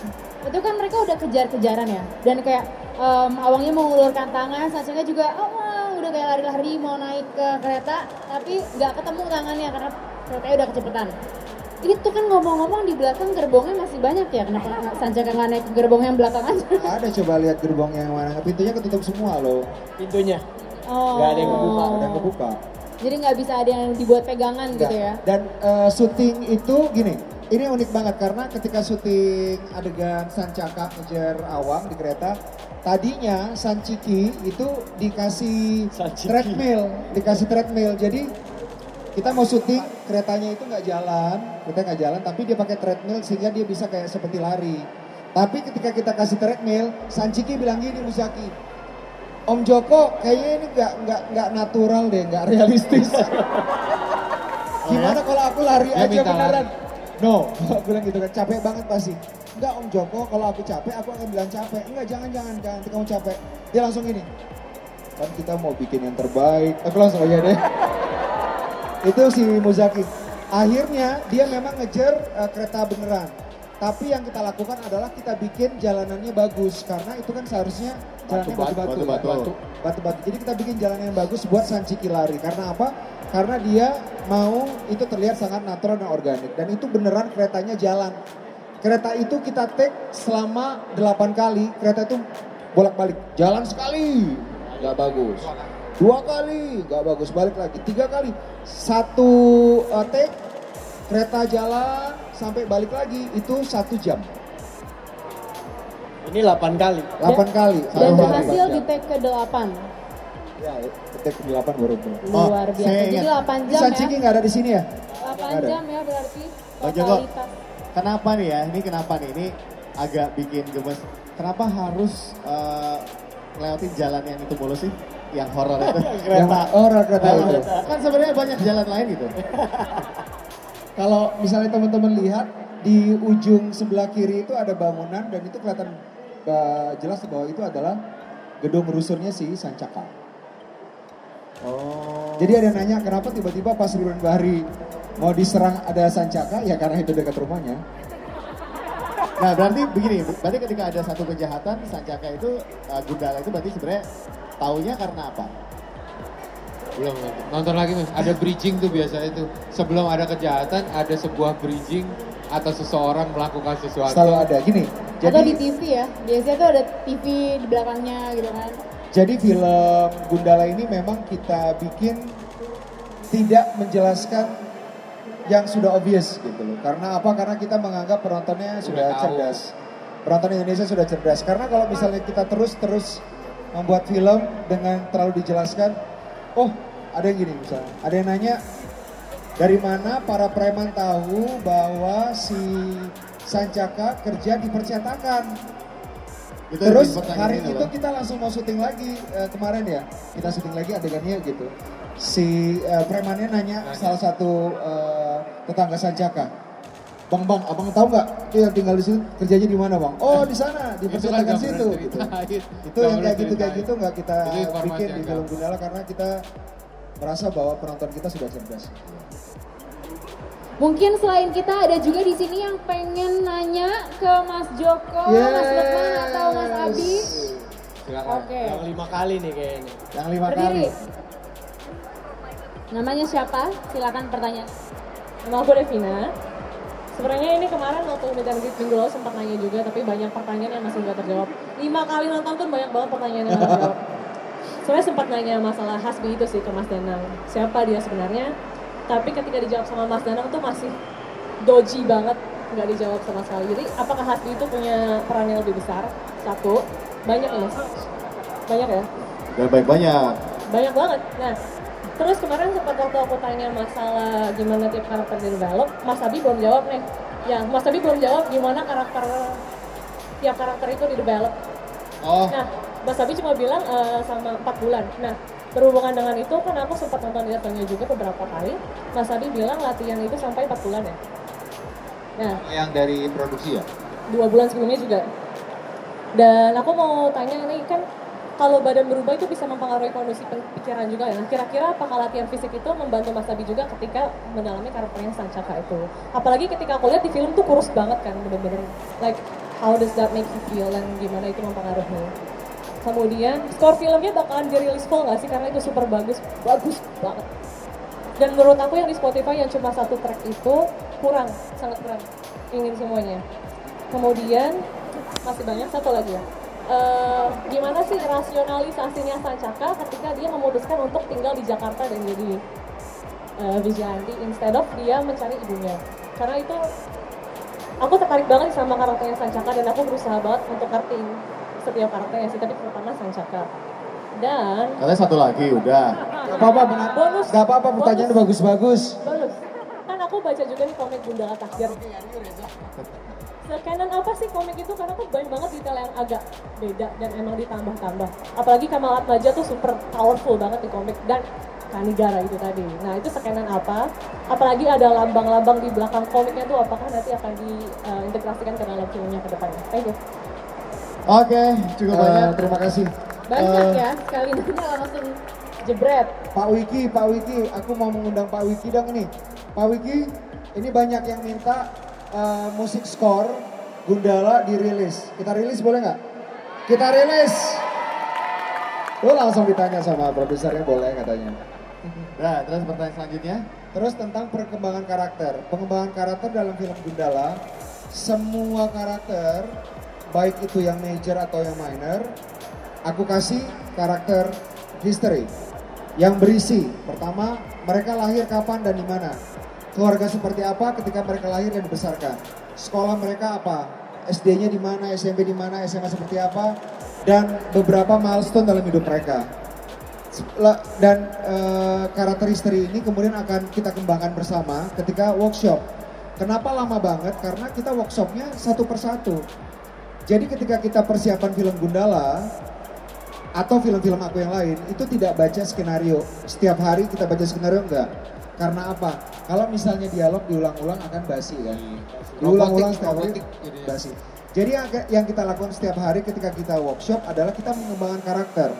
Itu kan mereka udah kejar-kejaran ya. Dan kayak em, Awangnya mau mengulurkan tangan, Sancaka juga Awang udah kayak lari-lari mau naik ke kereta, tapi nggak ketemu tangannya karena keretanya udah kecepatan. Itu kan ngomong-ngomong di belakang gerbongnya masih banyak ya, kenapa nggak- Sancaka nggak naik ke gerbong yang belakang aja? ada coba lihat gerbong yang mana. Pintunya ketutup semua loh. Pintunya. Oh. Nggak ada yang ngebuka, Ada yang kebuka. Jadi nggak bisa ada yang dibuat pegangan gitu Enggak. ya? Dan eh, syuting itu gini, ini unik banget karena ketika syuting adegan Sancaka ngejar Awang di kereta, tadinya Sanciki itu dikasih Sanciki. treadmill, dikasih treadmill. Jadi kita mau syuting keretanya itu nggak jalan, kita nggak jalan, tapi dia pakai treadmill sehingga dia bisa kayak seperti lari. Tapi ketika kita kasih treadmill, Sanciki bilang gini Musaki, Om Joko kayaknya ini nggak nggak nggak natural deh, nggak realistis. Gimana kalau aku lari Dia aja beneran? lari. No, aku bilang gitu kan, capek banget pasti. Enggak Om Joko, kalau aku capek aku akan bilang capek. Enggak, jangan, jangan, jangan, nanti kamu capek. Dia langsung gini, kan kita mau bikin yang terbaik. Aku langsung, oh iya deh. Itu si Muzaki. Akhirnya dia memang ngejar eh, kereta beneran. Tapi yang kita lakukan adalah kita bikin jalanannya bagus. Karena itu kan seharusnya jalannya Batu-batu, batu-batu. Jadi kita bikin jalan yang bagus buat Sanciki lari. Karena apa? Karena dia mau itu terlihat sangat natural dan organik. Dan itu beneran keretanya jalan. Kereta itu kita take selama 8 kali. Kereta itu bolak-balik. Jalan sekali. Gak bagus. Dua kali. Gak bagus. Balik lagi. Tiga kali. Satu uh, take. Kereta jalan sampai balik lagi. Itu satu jam. Ini 8 kali. 8 kali. Dan berhasil di take ke 8. Ya, take ke 8 baru. Luar Oh, biasa. saya Jadi. 8 jam Sanciki ya. nggak ada di sini ya? 8 ada. jam ya berarti Bang Joko. totalitas. Kenapa nih ya? Ini kenapa nih? Ini agak bikin gemes. Kenapa harus eh, lewatin jalan yang itu mulu sih? Yang horor itu. Yang horor kereta itu. Kan sebenarnya banyak jalan lain gitu. Kalau misalnya teman-teman lihat di ujung sebelah kiri itu ada bangunan dan itu kelihatan uh, jelas bahwa itu adalah gedung rusunnya si Sancaka. Oh. Jadi ada yang nanya kenapa tiba-tiba pas Ridwan Bahri mau diserang ada Sancaka ya karena itu dekat rumahnya. Nah berarti begini, berarti ketika ada satu kejahatan, Sancaka itu, eh, Gundala itu berarti sebenarnya taunya karena apa? Belum nonton. Nonton lagi mas. Ada bridging tuh biasanya tuh. Sebelum ada kejahatan ada sebuah bridging atau seseorang melakukan sesuatu. Selalu ada gini. Atau di Jadi TV ya. Biasanya tuh ada TV di belakangnya gitu kan. jadi film Gundala ini memang kita bikin tidak menjelaskan yang sudah obvious gitu loh. Karena apa? Karena kita menganggap penontonnya sudah Udah tahu. cerdas. Penonton Indonesia sudah cerdas. Karena kalau misalnya kita terus-terus membuat film dengan terlalu dijelaskan, oh ada yang gini misalnya, ada yang nanya dari mana para preman tahu bahwa si Sancaka kerja di percetakan. Itu Terus hari ini, itu Bang. kita langsung mau syuting lagi eh, kemarin ya. Kita syuting lagi adegannya gitu. Si eh, premannya nanya salah satu eh, tetangga Sancaka. Bang bang, abang tahu nggak itu yang tinggal di situ kerjanya di mana bang? Oh di sana di Itu kan percetakan situ. Gitu. Itu yang kayak gitu kayak gitu nggak kita bikin di film Gundala karena kita merasa bahwa penonton kita sudah cerdas. Mungkin selain kita ada juga di sini yang pengen nanya ke Mas Joko, Mas Lukman atau Mas Abi. Silakan. Oke. Yang lima kali nih kayaknya. Yang lima Berdiri. kali. Namanya siapa? Silakan pertanyaan. Nama aku Devina. Sebenarnya ini kemarin waktu meet and greet minggu lalu sempat nanya juga, tapi banyak pertanyaan yang masih nggak terjawab. Lima kali nonton pun banyak banget pertanyaan yang nggak terjawab. Sebenarnya sempat nanya masalah Hasbi itu sih ke Mas Danang. Siapa dia sebenarnya? Tapi ketika dijawab sama Mas Danang tuh masih doji banget, nggak dijawab sama sekali. Jadi apakah Hasbi itu punya peran yang lebih besar? Satu, banyak ya mas? Banyak ya? Banyak-banyak. banyak banget. Nah, terus kemarin sempat waktu aku tanya masalah gimana tiap karakter di develop, Mas Abi belum jawab nih. Ya, Mas Abi belum jawab gimana karakter tiap karakter itu di develop. Oh, Nah, Mas Abi cuma bilang eh, sama 4 bulan. Nah, berhubungan dengan itu kan aku sempat nonton di juga beberapa kali. Mas Abi bilang latihan itu sampai 4 bulan ya. Nah, yang dari produksi ya? dua bulan sebelumnya juga. Dan aku mau tanya nih kan kalau badan berubah itu bisa mempengaruhi kondisi pikiran juga ya. Kira-kira apakah latihan fisik itu membantu Mas Abi juga ketika mendalami karakternya Sancaka itu? Apalagi ketika aku lihat di film tuh kurus banget kan, bener-bener like how does that make you feel dan gimana itu mempengaruhi? Kemudian skor filmnya bakalan dirilis full nggak sih? Karena itu super bagus, bagus banget. Dan menurut aku yang di Spotify yang cuma satu track itu kurang, sangat kurang. Ingin semuanya. Kemudian masih banyak satu lagi ya. Eh, gimana sih rasionalisasinya Sancaka ketika dia memutuskan untuk tinggal di Jakarta dan jadi eh, vigilante instead of dia mencari ibunya. Karena itu aku tertarik banget sama karakternya Sancaka dan aku berusaha banget untuk ngertiin setiap karakternya sih, tapi terutama Sancaka. Dan Katanya satu lagi udah. Gak apa-apa benar. Bonus. Gak apa-apa pertanyaan Bonus. bagus-bagus. Bagus. Kan aku baca juga nih komik Gundala Takdir. Sekanan apa sih komik itu? Karena aku banyak banget detail yang agak beda dan emang ditambah-tambah. Apalagi Kamal Atmaja tuh super powerful banget di komik dan Kanigara itu tadi. Nah itu sekanan apa? Apalagi ada lambang-lambang di belakang komiknya tuh apakah nanti akan diintegrasikan ke dalam filmnya ke depannya? Thank you. Oke, cukup Eh, banyak. terima kasih. Banyak Eh, ya, sekali nanya langsung jebret. Pak Wiki, Pak Wiki, aku mau mengundang Pak Wiki dong nih. Pak Wiki, ini banyak yang minta eh, musik score Gundala dirilis. Kita rilis boleh nggak? Kita rilis. Tuh langsung ditanya sama produsernya boleh katanya. Nah, terus pertanyaan selanjutnya. Terus tentang perkembangan karakter. Pengembangan karakter dalam film Gundala, semua karakter, baik itu yang major atau yang minor, aku kasih karakter history yang berisi. Pertama, mereka lahir kapan dan di mana. Keluarga seperti apa ketika mereka lahir dan dibesarkan. Sekolah mereka apa? SD-nya di mana, SMP di mana, SMA seperti apa, dan beberapa milestone dalam hidup mereka. Dan eh, karakter history ini kemudian akan kita kembangkan bersama ketika workshop. Kenapa lama banget? Karena kita workshopnya satu persatu. Jadi ketika kita persiapan film Gundala atau film-film aku yang lain itu tidak baca skenario. Setiap hari kita baca skenario enggak. Karena apa? Kalau misalnya dialog diulang-ulang akan basi kan. Diulang-ulang Robotik, setiap hari jadinya. basi. Jadi yang, yang kita lakukan setiap hari ketika kita workshop adalah kita mengembangkan karakter.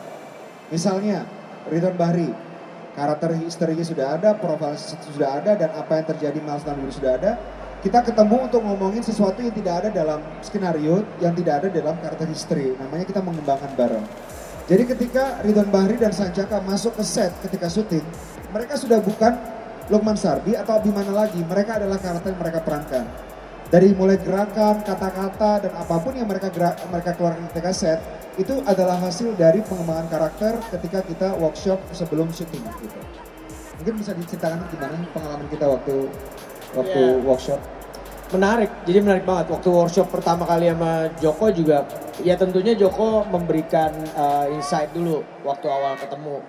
Misalnya Ridwan Bahri, karakter historinya sudah ada, profil sudah ada, dan apa yang terjadi milestone dulu sudah ada. Kita ketemu untuk ngomongin sesuatu yang tidak ada dalam skenario, yang tidak ada dalam karakter history. Namanya kita mengembangkan bareng. Jadi ketika Ridwan Bahri dan Sancaka masuk ke set ketika syuting, mereka sudah bukan Lukman Sardi atau Abimana lagi. Mereka adalah karakter yang mereka perankan. Dari mulai gerakan, kata-kata, dan apa pun yang mereka gerak, mereka keluarkan ketika set, itu adalah hasil dari pengembangan karakter ketika kita workshop sebelum syuting gitu. Mungkin bisa diceritakan gimana pengalaman kita waktu waktu Iya. workshop? Menarik, jadi menarik banget. Waktu workshop pertama kali sama Joko juga, ya tentunya Joko memberikan uh, insight dulu waktu awal ketemu.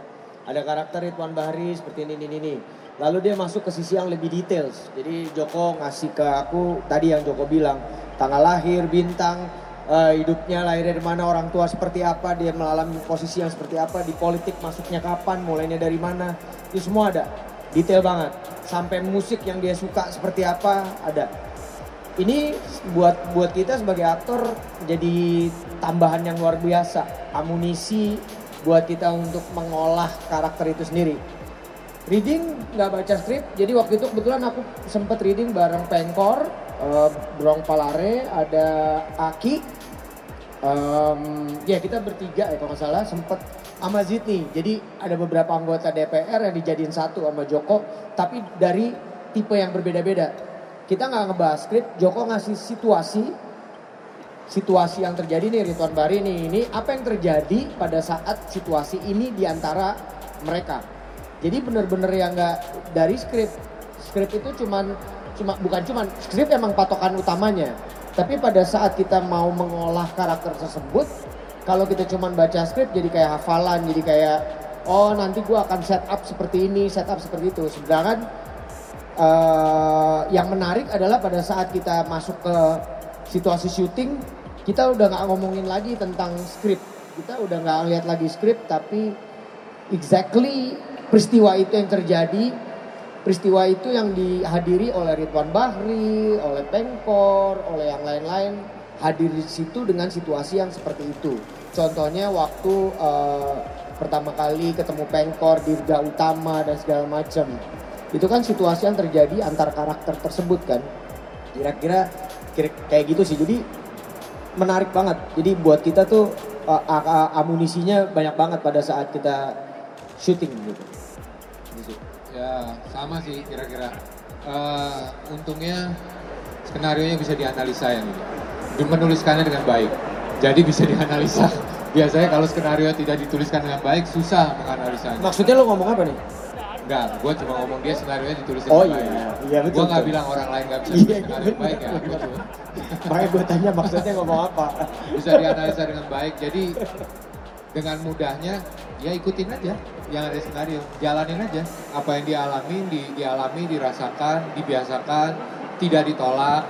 Ada karakter Ridwan Bahri seperti ini, ini, ini. Lalu dia masuk ke sisi yang lebih details. Jadi Joko ngasih ke aku tadi yang Joko bilang, tanggal lahir, bintang, eh, hidupnya lahir dari mana, orang tua seperti apa, dia mengalami posisi yang seperti apa, di politik masuknya kapan, mulainya dari mana, itu semua ada. Detail banget. Sampai musik yang dia suka seperti apa, ada. Ini buat buat kita sebagai aktor jadi tambahan yang luar biasa, amunisi buat kita untuk mengolah karakter itu sendiri. Reading nggak baca skrip, jadi waktu itu kebetulan aku sempet reading bareng Pengkor, eh, Brong Palare, ada Aki, Em, ya kita bertiga ya kalau nggak salah sempet sama Zidni. Jadi ada beberapa anggota DPR yang dijadiin satu sama Joko, tapi dari tipe yang berbeda-beda. Kita nggak ngebahas skrip, Joko ngasih situasi, situasi yang terjadi nih Ridwan Bari nih, ini apa yang terjadi pada saat situasi ini di antara mereka. Jadi bener-bener yang nggak dari skrip, skrip itu cuman cuma bukan cuman skrip emang patokan utamanya. Tapi pada saat kita mau mengolah karakter tersebut, kalau kita cuman baca skrip jadi kayak hafalan, jadi kayak oh nanti gua akan set up seperti ini, set up seperti itu. Sedangkan eh, yang menarik adalah pada saat kita masuk ke situasi syuting, kita udah nggak ngomongin lagi tentang skrip. Kita udah nggak lihat lagi skrip, tapi exactly peristiwa itu yang terjadi peristiwa itu yang dihadiri oleh Ridwan Bahri, oleh Pengkor, oleh yang lain-lain hadir di situ dengan situasi yang seperti itu. Contohnya waktu eh, pertama kali ketemu Pengkor, Dirga Utama dan segala macam. Itu kan situasi yang terjadi antar karakter tersebut kan. Kira-kira kira- kayak gitu sih. Jadi menarik banget. Jadi buat kita tuh a- amunisinya banyak banget pada saat kita syuting gitu. Ya sama sih kira-kira. Eh, untungnya skenario nya bisa dianalisa yang ini. Dia Menuliskannya dengan baik. Jadi bisa dianalisa. Biasanya kalau skenario tidak dituliskan dengan baik susah menganalisanya. Maksudnya lo ngomong apa nih? Enggak, gue cuma ngomong dia skenario nya ditulis Oh dengan iya, baik. iya betul. Gue nggak bilang orang lain nggak bisa Iya, skenario baik ya. Gua- Makanya gue tanya maksudnya ngomong apa. bisa dianalisa dengan baik. Jadi dengan mudahnya ya ikutin aja yang ada skenario, jalanin aja apa yang dialami, di, dialami, dirasakan, dibiasakan, tidak ditolak.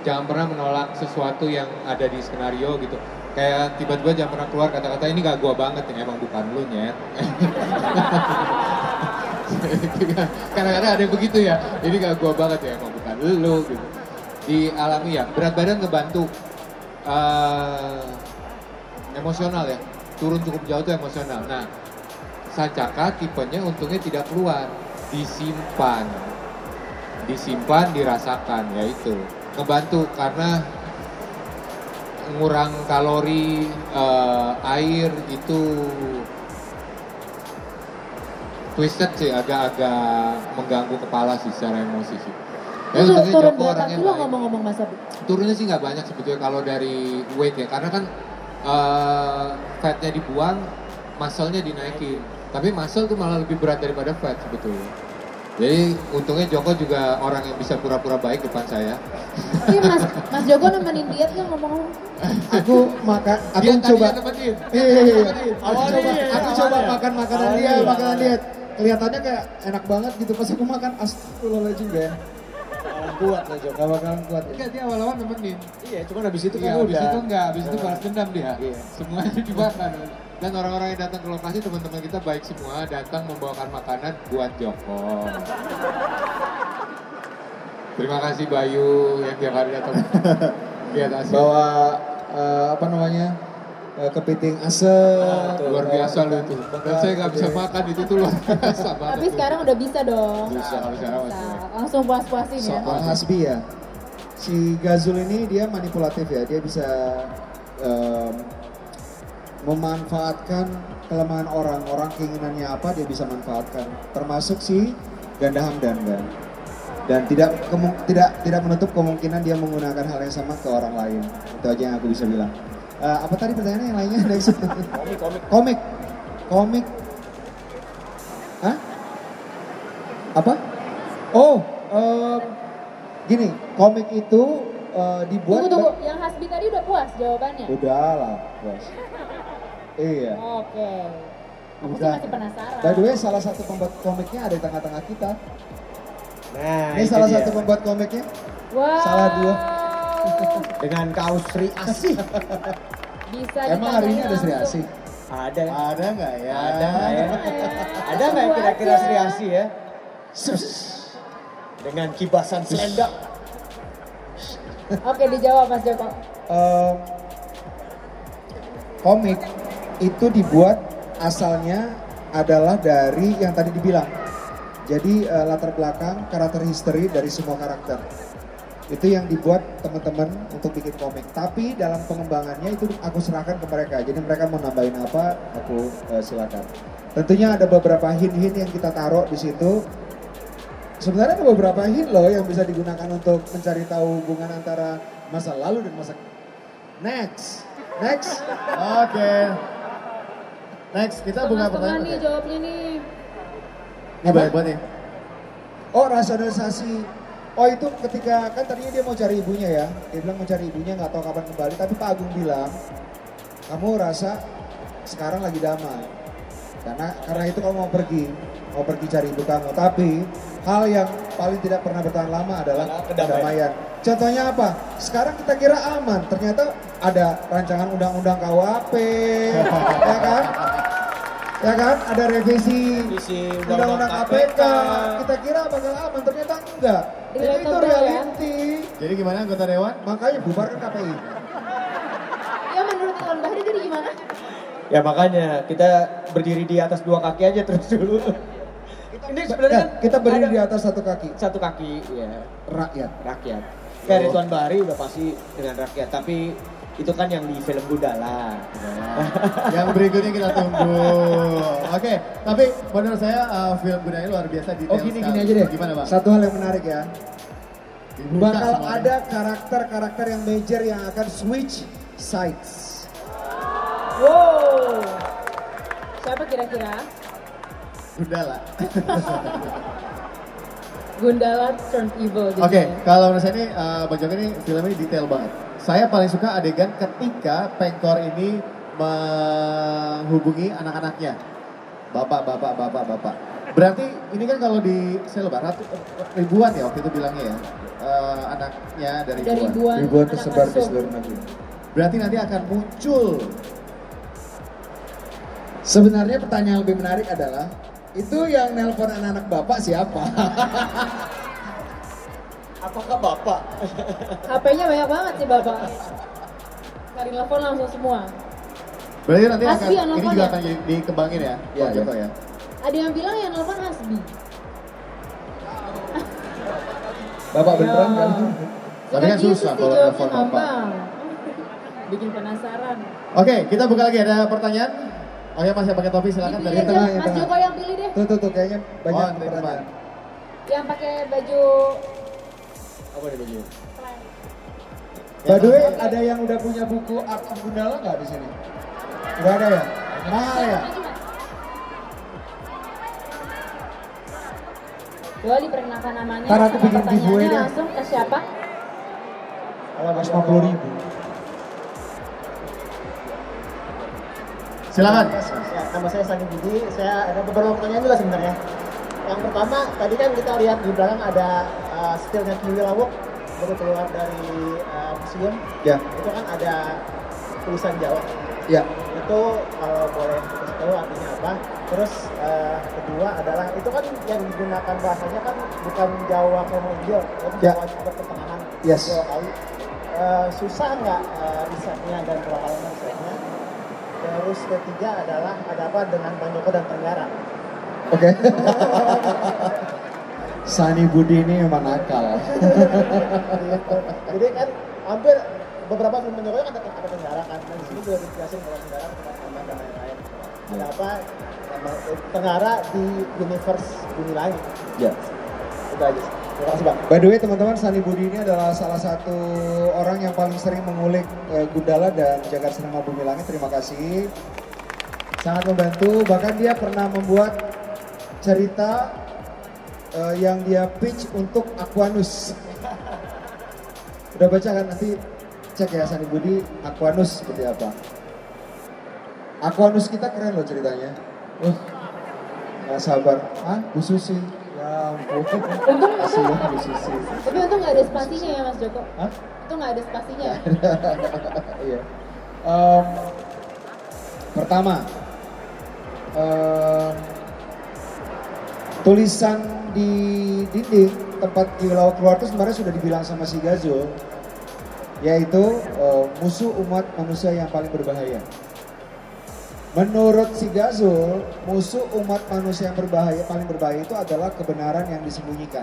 Jangan pernah menolak sesuatu yang ada di skenario gitu. Kayak tiba-tiba jangan pernah keluar kata-kata ini gak gua banget ini emang bukan lu nyet. Kadang-kadang ada yang begitu ya, ini gak gua banget ya emang bukan lu gitu. Dialami ya, berat badan ngebantu eh, emosional ya turun cukup jauh tuh emosional nah Sancaka tipenya untungnya tidak keluar. Disimpan. Disimpan dirasakan ya itu ngebantu karena ngurang kalori eh, air itu twisted sih agak-agak mengganggu kepala sih secara emosi sih. Ya Lu turun berapa kilo ngomong-ngomong Mas Abi? turunnya sih nggak banyak sebetulnya kalau dari weight ya. Karena kan eh, fatnya dibuang muscle-nya dinaikin tapi muscle tuh malah lebih berat daripada fat sebetulnya jadi untungnya Joko juga orang yang bisa pura-pura baik depan saya Iya Mas, Mas Joko nemenin diet nggak ngomong-ngomong? Aku makan, aku dia coba. tadinya nemenin Iya, iya, iya. Nemenin. Aku coba, aku coba makan makanan dia, iya. makanan dia. Kelihatannya kayak enak banget gitu. Pas aku makan, astagfirullahaladzim ya. Kuat lah Joko. Gak bakalan kuat ya. Enggak, dia awal-awal nemenin Iya, cuman habis itu Iya, kan habis udah. itu enggak, habis itu balas dendam dia. Iya. Semuanya dimakan. Dan orang-orang yang datang ke lokasi teman-teman kita baik semua datang membawakan makanan buat Joko. Terima kasih Bayu yang tiap hari datang lihat hasil. Bawa eh, apa namanya? eh, kepiting asem. luar biasa lu itu. Dan saya nggak bisa makan itu tuh luar biasa banget. Tapi sekarang udah bisa dong. Bisa, kalau sekarang Bisa. masih. Langsung puas-puasin ya. Soal Hasbi ya. Si Gazul ini dia manipulatif ya. Dia bisa em, memanfaatkan kelemahan orang. Orang keinginannya apa dia bisa manfaatkan. Termasuk si Ganda Hamdan kan. Dan tidak tidak tidak menutup kemungkinan dia menggunakan hal yang sama ke orang lain. Itu aja yang aku bisa bilang. Eh, apa tadi pertanyaannya yang lainnya? Next. Komik, komik. komik. Komik. Hah? Apa? Oh, em, gini, komik itu eh, dibuat Tunggu tunggu, yang Hasbi tadi udah puas jawabannya? Udah lah, bos. Iya. Oke. Aku sih Udah. masih penasaran. By the way, salah satu pembuat komiknya ada di tengah-tengah kita. Nah, Ini salah dia. satu pembuat komiknya. Wow. salah dua. dengan kaos Sri Asih. Bisa Emang hari ini ada Sri. Asih? Ada. Ada nggak ya? Ada nggak ya? Ada nggak Tunggu kira-kira. Sri Asih ya? Sus. Dengan kibasan selendang. Oke dijawab Mas Joko. Em, komik itu dibuat asalnya adalah dari yang tadi dibilang. Jadi eh, latar belakang karakter history dari semua karakter. Itu yang dibuat teman-teman untuk bikin komik. Tapi dalam pengembangannya itu aku serahkan ke mereka. Jadi mereka mau nambahin apa, aku eh, silakan. Tentunya ada beberapa hint-hint yang kita taruh di situ. Sebenarnya ada beberapa hint loh yang bisa digunakan untuk mencari tahu hubungan antara masa lalu dan masa Next. Next. Oke. Next, kita buka pertanyaan. nih jawabnya nih. Ini banyak banget nih. Oh rasionalisasi. Oh itu ketika kan tadinya dia mau cari ibunya ya. Dia bilang mau cari ibunya nggak tahu kapan kembali. Tapi Pak Agung bilang kamu rasa sekarang lagi damai. Karena karena itu kamu mau pergi, mau pergi cari ibu kamu. Tapi hal yang paling tidak pernah bertahan lama adalah kedamaian. kedamaian. Contohnya apa? Sekarang kita kira aman, ternyata ada rancangan undang-undang KUHP, ya kan? Ya kan? Ada revisi Revisi undang-undang Undang-Undang KPK. Kita kira bakal aman, ternyata enggak. Jadi itu ya. reality. Jadi gimana anggota dewan? Makanya bubarkan KPI. Ya menurut Tuan Bahri jadi gimana? Ya makanya kita berdiri di atas dua kaki aja terus dulu. Ini sebenarnya Nah, kan kita berdiri ada di atas satu kaki. satu kaki ya Rakyat. rakyat. Kayak Ridwan Bahari udah pasti dengan rakyat, tapi itu kan yang di film Gundala. Yang berikutnya kita tunggu. Oke, tapi menurut saya uh, film Gunanya luar biasa detail Oh gini sekali. gini aja deh. Gimana bang? Satu hal yang menarik ya. Dibuka Bakal semuanya. ada karakter-karakter yang major yang akan switch sides. Wow. Siapa kira-kira? Gundala. Gundala turned evil. Oke, kalau menurut saya ini uh, Bang Joko ini film ini detail banget. Saya paling suka adegan ketika Pengkor ini menghubungi anak-anaknya. Bapak, bapak, bapak, bapak. Berarti ini kan kalau di saya lupa ratu, ribuan ya waktu itu bilangnya ya. uh, anaknya dari Ada ribuan. ribuan, Ribuan anak tersebar di seluruh negeri. Berarti nanti akan muncul Sebenarnya pertanyaan yang lebih menarik adalah itu yang nelpon anak-anak bapak siapa? Apakah bapak? HP-nya banyak banget sih Bapak. Cari telepon langsung semua. Berarti nanti akan Asli yang ini juga ya? akan di- dikembangin ya, Iya, Joko ya. Ada yang bilang yang nelfon Hasbi. bapak beneran kan? Tapi kan susah kalau nelfon bapak. Bikin penasaran. Oke, kita buka lagi ada pertanyaan. Oh ya Mas yang pakai topi silakan dari tengah, yang Mas. Joko yang pilih. Tuh tuh tuh kayaknya banyak Oh, depan. pertanyaan. Yang pakai baju Apa nih baju? By the way, ada yang udah punya buku Art of Gundala nggak di sini? Udah ada ya? Mahal ya? Boleh diperkenalkan namanya. Ntar aku bikin giveaway deh. langsung ke siapa? Mas 50 ribu. Silakan. Ya, nama saya Sani Budi. Saya ada beberapa pertanyaan juga sebenarnya. Yang pertama, tadi kan kita lihat di belakang ada uh, stillnya Kiwi Lawok baru keluar dari uh, museum. Ya, Itu kan ada tulisan Jawa. ya. Itu kalau boleh kasih tahu artinya apa. Terus uh, kedua adalah itu kan yang digunakan bahasanya kan bukan Jawa Komodo, tapi Ya. Jawa Jawa Pertengahan. Yes. Jawa Kawi. Uh, susah nggak uh, risetnya dan pengalaman Terus ketiga adalah ada apa dengan Joko dan Tenggara? Oke. Sani Budi ini memang nakal. Gitu. Jadi kan hampir beberapa film Bang Joko kan ada, ada Tenggara kan. Dan di sini juga dijelasin kalau Tenggara tempat tambah dan lain-lain. Ada apa? Tenggara di universe bumi langit. Ya. Itu aja sih. Bang. By the way teman-teman, Sani Budi ini adalah salah satu orang yang paling sering mengulik eh, Gundala dan Jagat Cinema Bumi Langit. Terima kasih. Sangat membantu. Bahkan dia pernah membuat cerita eh, yang dia pitch untuk Aquanus. Udah baca kan nanti cek ya Sani Budi Aquanus seperti apa. Aquanus kita keren loh ceritanya. Wah, nggak sabar. Hah? Bu Susi? Ya ampun. Untung Kasihan Bu Sisi. Tapi untung nggak ada spasinya ya Mas Joko. Hah? Itu nggak ada spasinya. ya? Iya. Em, pertama, em, tulisan di dinding tempat Kilau keluar itu sebenarnya sudah dibilang sama si Gazul, yaitu em, musuh umat manusia yang paling berbahaya. Menurut si Gazul, musuh umat manusia yang berbahaya paling berbahaya itu adalah kebenaran yang disembunyikan.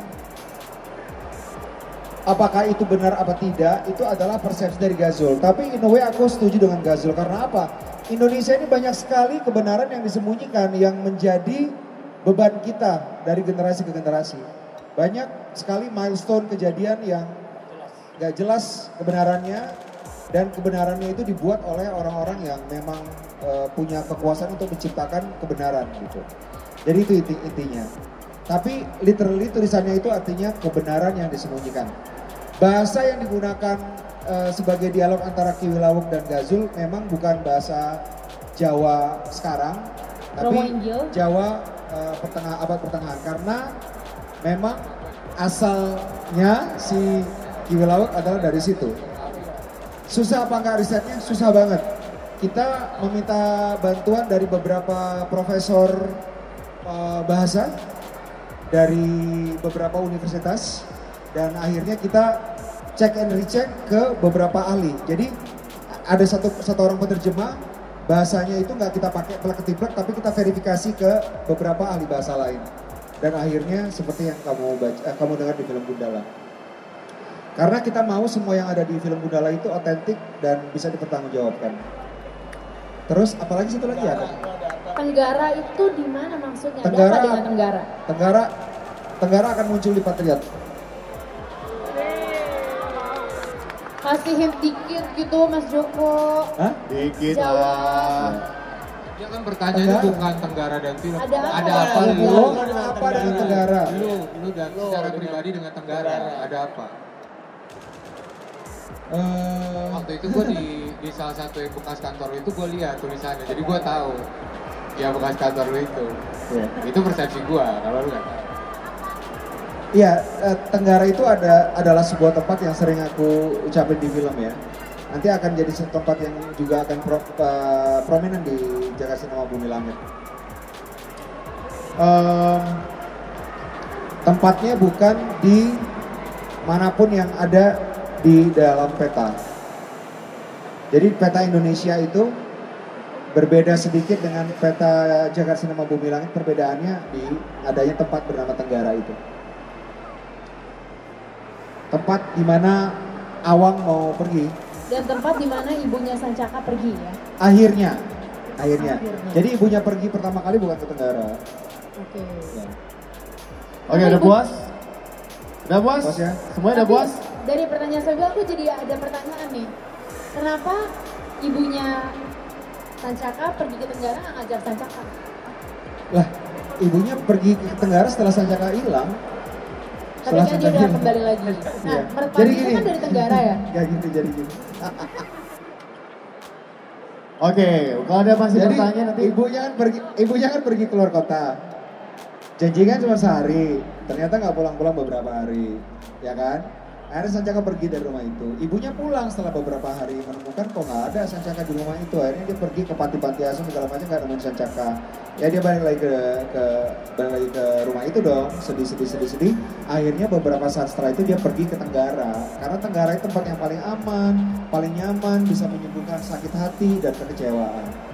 Apakah itu benar apa tidak, itu adalah persepsi dari Gazul. Tapi in a way aku setuju dengan Gazul. Karena apa? Indonesia ini banyak sekali kebenaran yang disembunyikan yang menjadi beban kita dari generasi ke generasi. Banyak sekali milestone kejadian yang gak jelas kebenarannya dan kebenarannya itu dibuat oleh orang-orang yang memang eh, punya kekuasaan untuk menciptakan kebenaran gitu. Jadi itu inti- intinya. Tapi literally tulisannya itu artinya kebenaran yang disembunyikan. Bahasa yang digunakan eh, sebagai dialog antara Kiwi Lawuk dan Gazul memang bukan bahasa Jawa sekarang, tapi. Jawa eh, pertengah abad pertengahan karena memang asalnya si Kiwi Lawuk adalah dari situ. Susah apa enggak risetnya? Susah banget. Kita meminta bantuan dari beberapa profesor eh, bahasa dari beberapa universitas dan akhirnya kita cek and recheck ke beberapa ahli. Jadi ada satu satu orang penerjemah bahasanya itu nggak kita pakai plek ketiplek tapi kita verifikasi ke beberapa ahli bahasa lain. Dan akhirnya seperti yang kamu baca, eh, kamu dengar di film Gundala. Karena kita mau semua yang ada di film Gundala itu otentik dan bisa dipertanggungjawabkan. Terus apalagi satu lagi ada? Tenggara itu di mana maksudnya? Ada Tenggara- apa dengan Tenggara? Tenggara Tenggara akan muncul di Patriot. Kasih hint dikit gitu Mas Joko. Hah? Dikit Jawa. lah. Dia kan pertanyaannya Tenggara. bukan Tenggara dan film. Ada apa? Ada apa Ada lu? hubungan apa dengan Tenggara? Lu, lu dan secara pribadi dengan Tenggara. Ada apa? Eh, Waktu itu gue di, di salah satu yang bekas kantor itu gue lihat tulisannya. Jadi gue tahu. Ya bekas kantor lu itu. Iya. Itu persepsi gue. Kalau lu nggak tahu. Iya, eh, Tenggara itu ada adalah sebuah tempat yang sering aku ucapin di film ya. Nanti akan jadi tempat yang juga akan pro, eh, prominent di Jakarta Cinema Bumi Langit. Em, tempatnya bukan di mana pun yang ada di dalam peta. Jadi peta Indonesia itu berbeda sedikit dengan peta Jakarta Cinema Bumi Langit. Perbedaannya di adanya tempat bernama Tenggara itu tempat di mana Awang mau pergi. Dan tempat di mana ibunya Sancaka pergi ya. Akhirnya, akhirnya. Akhirnya. Jadi ibunya pergi pertama kali bukan ke Tenggara. Oke. Oke, udah puas? Udah puas? Puas ya? Semuanya udah puas? Dari pertanyaan saya aku jadi ada pertanyaan nih. Kenapa ibunya Sancaka pergi ke Tenggara nggak ngajak Sancaka? Lah, ibunya pergi ke Tenggara setelah Sancaka hilang. Tapi Setelah kan dia Sancaka udah kembali lagi. Nah, Iya. merpati itu kan dari Tenggara ya? Gak gitu, jadi gini. Oke, kalau ada masih Jadi pertanyaan nanti ibunya kan pergi, ibunya kan pergi keluar kota. Janji kan cuma sehari, ternyata nggak pulang-pulang beberapa hari, ya kan? Akhirnya Sancaka pergi dari rumah itu. Ibunya pulang setelah beberapa hari menemukan kok nggak ada Sancaka di rumah itu. Akhirnya dia pergi ke panti-panti asuhan segala macam nggak nemuin Sancaka. Ya dia balik lagi ke, ke balik lagi ke rumah itu dong, sedih sedih sedih sedih. Akhirnya beberapa saat setelah itu dia pergi ke Tenggara. Karena Tenggara itu tempat yang paling aman, paling nyaman, bisa menyembuhkan sakit hati dan kekecewaan.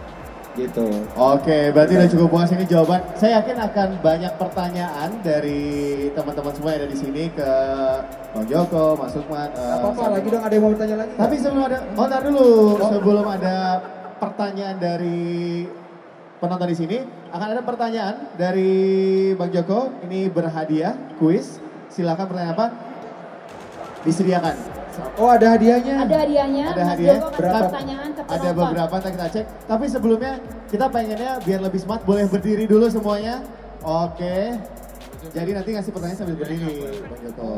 Gitu. Oke, berarti udah cukup puas ini jawaban. Saya yakin akan banyak pertanyaan dari teman-teman semua yang ada di sini ke Bang Joko, Mas Lukman. eh, apa-apa lagi dong ada yang mau bertanya lagi? Tapi sebelum ada, oh ntar dulu, sebelum ada pertanyaan dari penonton di sini, akan ada pertanyaan dari Bang Joko. Ini berhadiah, kuis. Silakan pertanyaan apa? Disediakan. Oh ada hadiahnya. Ada hadiahnya, Ada Mas hadiah. Berapa? pertanyaan ke Ada penonton. beberapa ntar kita cek. Tapi sebelumnya kita pengennya biar lebih smart, boleh berdiri dulu semuanya. Oke. Jadi nanti ngasih pertanyaan sambil berdiri, Bang Joko.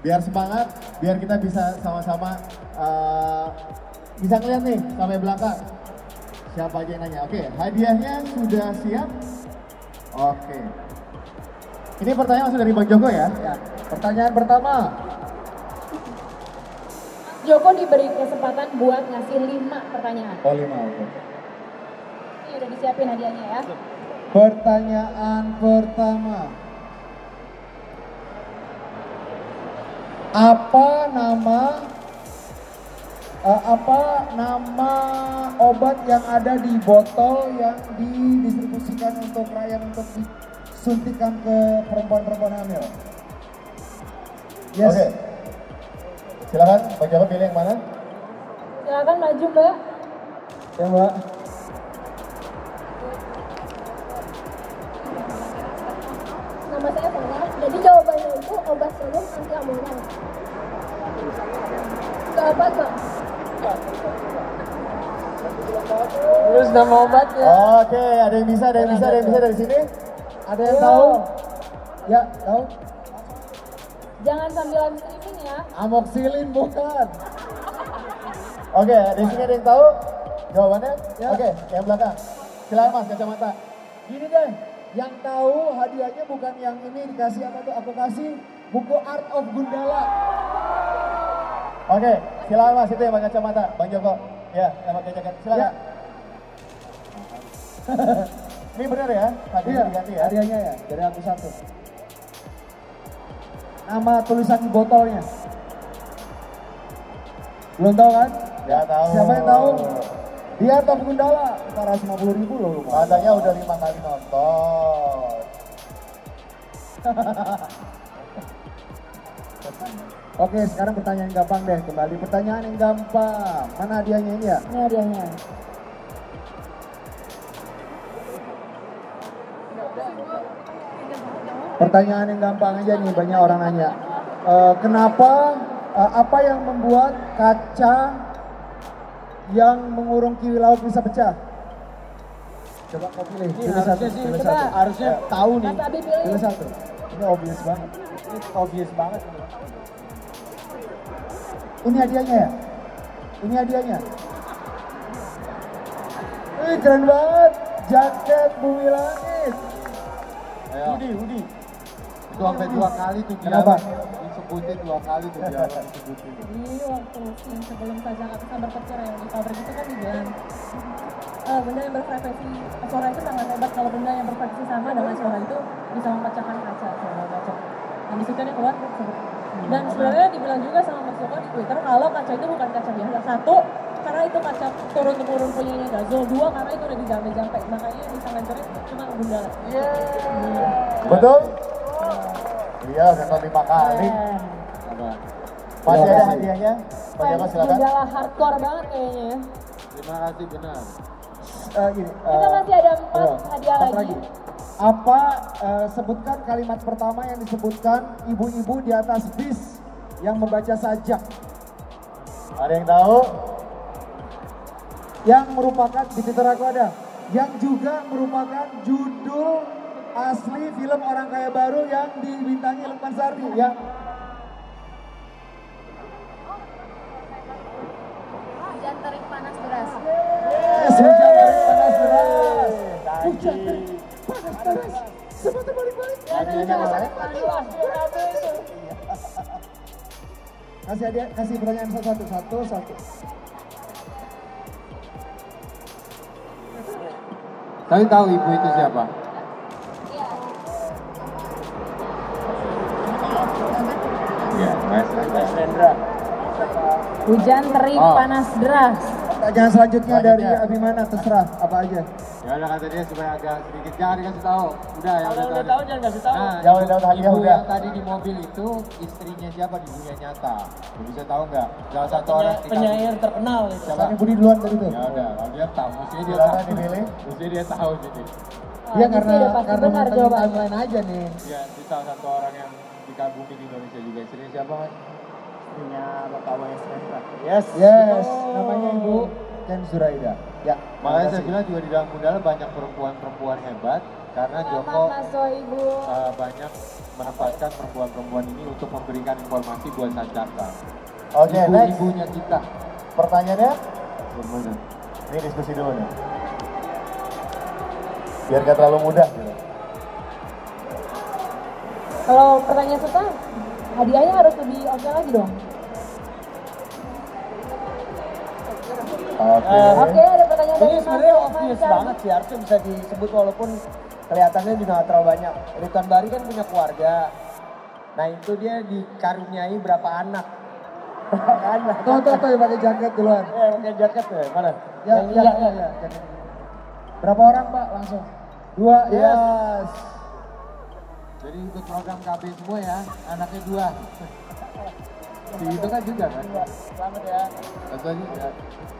Biar semangat, biar kita bisa sama-sama eh, bisa ngeliat nih sampai belakang. Siapa aja yang nanya? Oke, hadiahnya sudah siap. Oke. Ini pertanyaan langsung dari Bang Joko ya. Ya, pertanyaan pertama. Joko diberi kesempatan buat ngasih lima pertanyaan. Oh lima, oke. Ini udah disiapin hadiahnya ya. Pertanyaan pertama. Apa nama eh, apa nama obat yang ada di botol yang didistribusikan untuk rakyat untuk disuntikan ke perempuan-perempuan hamil? Yes. Oke. Silakan Bang Joko pilih yang mana? Silakan maju mbak. Ya, Mbak. Nama saya Farah. Jadi jawabannya itu obat serum anti amoral. Gak apa kok. Terus nama obatnya. Oke, ada yang bisa, ada yang bisa, ada yang bisa dari sini. Ada yang tahu? Ya, tahu? Jangan sambil streaming ya. Amoxilin bukan. Oke, di sini ada yang tahu jawabannya? Ya. Oke, yang belakang. Silakan Mas, kacamata. Gini deh, yang tahu hadiahnya bukan yang ini dikasih apa tuh? Aku kasih buku Art of Gundala. Oke, silakan Mas, itu yang pakai kacamata. Bang Joko. Ya, yang pakai jaket. Silakan. Ya. Ini benar ya? Tadi Iya, diganti ya? hadiahnya ya dari aku satu. Nama tulisan di botolnya. Belum tahu kan? Ya tahu. Siapa yang tahu? Dia of Gundala. 450 ribu loh lumayan. Katanya udah lima kali nonton. Oke, sekarang pertanyaan gampang deh. Kembali pertanyaan yang gampang. Mana hadiahnya ini ya? Ini hadiahnya. Pertanyaan yang gampang aja nih, banyak orang nanya. Eh, kenapa, eh, apa yang membuat kaca yang mengurung kiwi laut bisa pecah? Coba kau pilih, pilih satu, pilih Coba. satu. Harusnya tahu nih. Mas Abi pilih. Pilih satu. Ini obvious banget. Ini obvious banget. ini. Ini hadiahnya ya? Ini hadiahnya? Wih, keren banget. Jaket bumi langit. Ayo. Udi, Udi. Itu sampai dua kali tuh Kenapa? disebutin dua kali tuh dialog disebutin. Jadi waktu yang sebelum saja nggak bisa berpikir yang di pabrik itu kan dibilang eh, benda yang berfrekuensi suara itu sangat hebat kalau benda yang berfrekuensi sama dengan suara itu bisa memecahkan kaca segala macam. Nah di situ dia keluar. Dan sebenarnya dibilang juga sama Mas Joko di Twitter kalau kaca itu bukan kaca biasa. Satu, karena itu kaca turun temurun punyanya Gazo. Dua, karena itu udah dijampe-jampe. Makanya bisa ngancurin cuma bunda. Betul? Iya, nonton lima kali. Keren. Apa? Masih ada hadiahnya? Fans Joko silakan. Hardcore banget kayaknya ya. Terima kasih benar. Eh, gini, Kita eh, masih ada empat ayo, hadiah empat lagi. Apa eh, sebutkan kalimat pertama yang disebutkan ibu-ibu di atas bis yang membaca sajak Ada yang tahu? yang merupakan di Twitter aku ada yang juga merupakan judul asli film orang kaya baru yang dibintangi Lukman Sardi ya. Hujan terik panas deras. yes, hujan dari panas deras. Hujan terik panas deras. Sebentar balik-balik. Mana? kasih hadiah kasih pertanyaan satu satu satu. Tapi tahu ibu itu siapa? Hujan terik Oh. panas deras. pertanyaan selanjutnya dari Selanjutnya. Abimana terserah apa aja Ya udah kata dia supaya agak sedikit jangan dikasih tahu. Udah yang udah, udah tahu jangan kasih tahu. Nah, Yang udah tahu hadiah ibu udah. yang tadi di mobil itu istrinya siapa di dunia nyata? Lu bisa tahu nggak? Salah satu orang di penyair terkenal itu. Siapa? Tanya Budi duluan tadi tuh Ya udah, kalau dia tahu, mestinya dia tahu. dipilih. Mestinya dia tahu jadi. dia ini karena karena di jawabannya. timeline aja nih Ya, dia salah satu orang yang dikagumi di Indonesia juga. Istrinya siapa mas? Punya Bapak Wayas Rendra. Yes. yes betul. namanya Ibu Ken Suraida ya Makanya saya bilang juga di dalam Gundala banyak perempuan-perempuan hebat karena Joko Selamat Mas Soibu. uh, banyak menempatkan perempuan-perempuan ini untuk memberikan informasi buat Sancaka. Oke, next. Ibu-ibunya kita. Pertanyaannya? Gimana? Ini diskusi dulu nih. Biar gak terlalu mudah gitu. Kalau pertanyaan susah, hadiahnya harus lebih oke lagi dong. Oke. Oke, ada pertanyaan dari Ini sebenarnya obvious banget sih, harusnya bisa disebut walaupun kelihatannya juga nggak terlalu banyak. Ridwan Bari kan punya keluarga. Nah itu dia dikaruniai berapa anak. anak. Tuh, tuh, tuh yang pakai jaket duluan. Ya, pakai jaket ya, mana? Ya, Yang iya, iya, iya. Berapa orang, Pak? Langsung. Dua, yes. Jadi ikut program KB semua ya, anaknya dua. Si itu kan juga kan? Selamat ya. Satu lagi ya,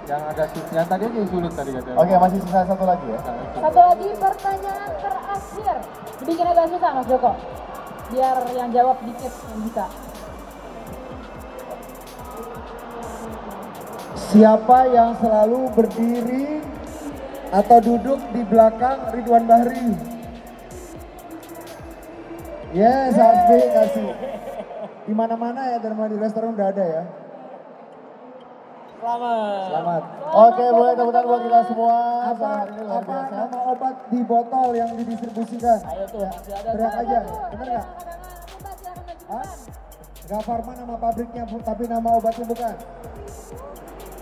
yang agak sulit, yang tadi aja yang sulit tadi katanya. Oke, masih sisa satu lagi ya. Satu lagi pertanyaan terakhir. Dibikin agak susah Mas Joko. Biar yang jawab dikit yang bisa. Siapa yang selalu berdiri atau duduk di belakang Ridwan Bahri? Yes, Hasbi kasih. Di mana-mana ya, dan di restoran udah ada ya. Selamat. Selamat. Oke, boleh tepuk tangan buat kita semua. Apa, apa nama obat di botol yang didistribusikan? Ayo tuh, masih ada. Teriak aja, bener nggak? Hah? Gak Farma nama pabriknya, bu- tapi nama obatnya bukan.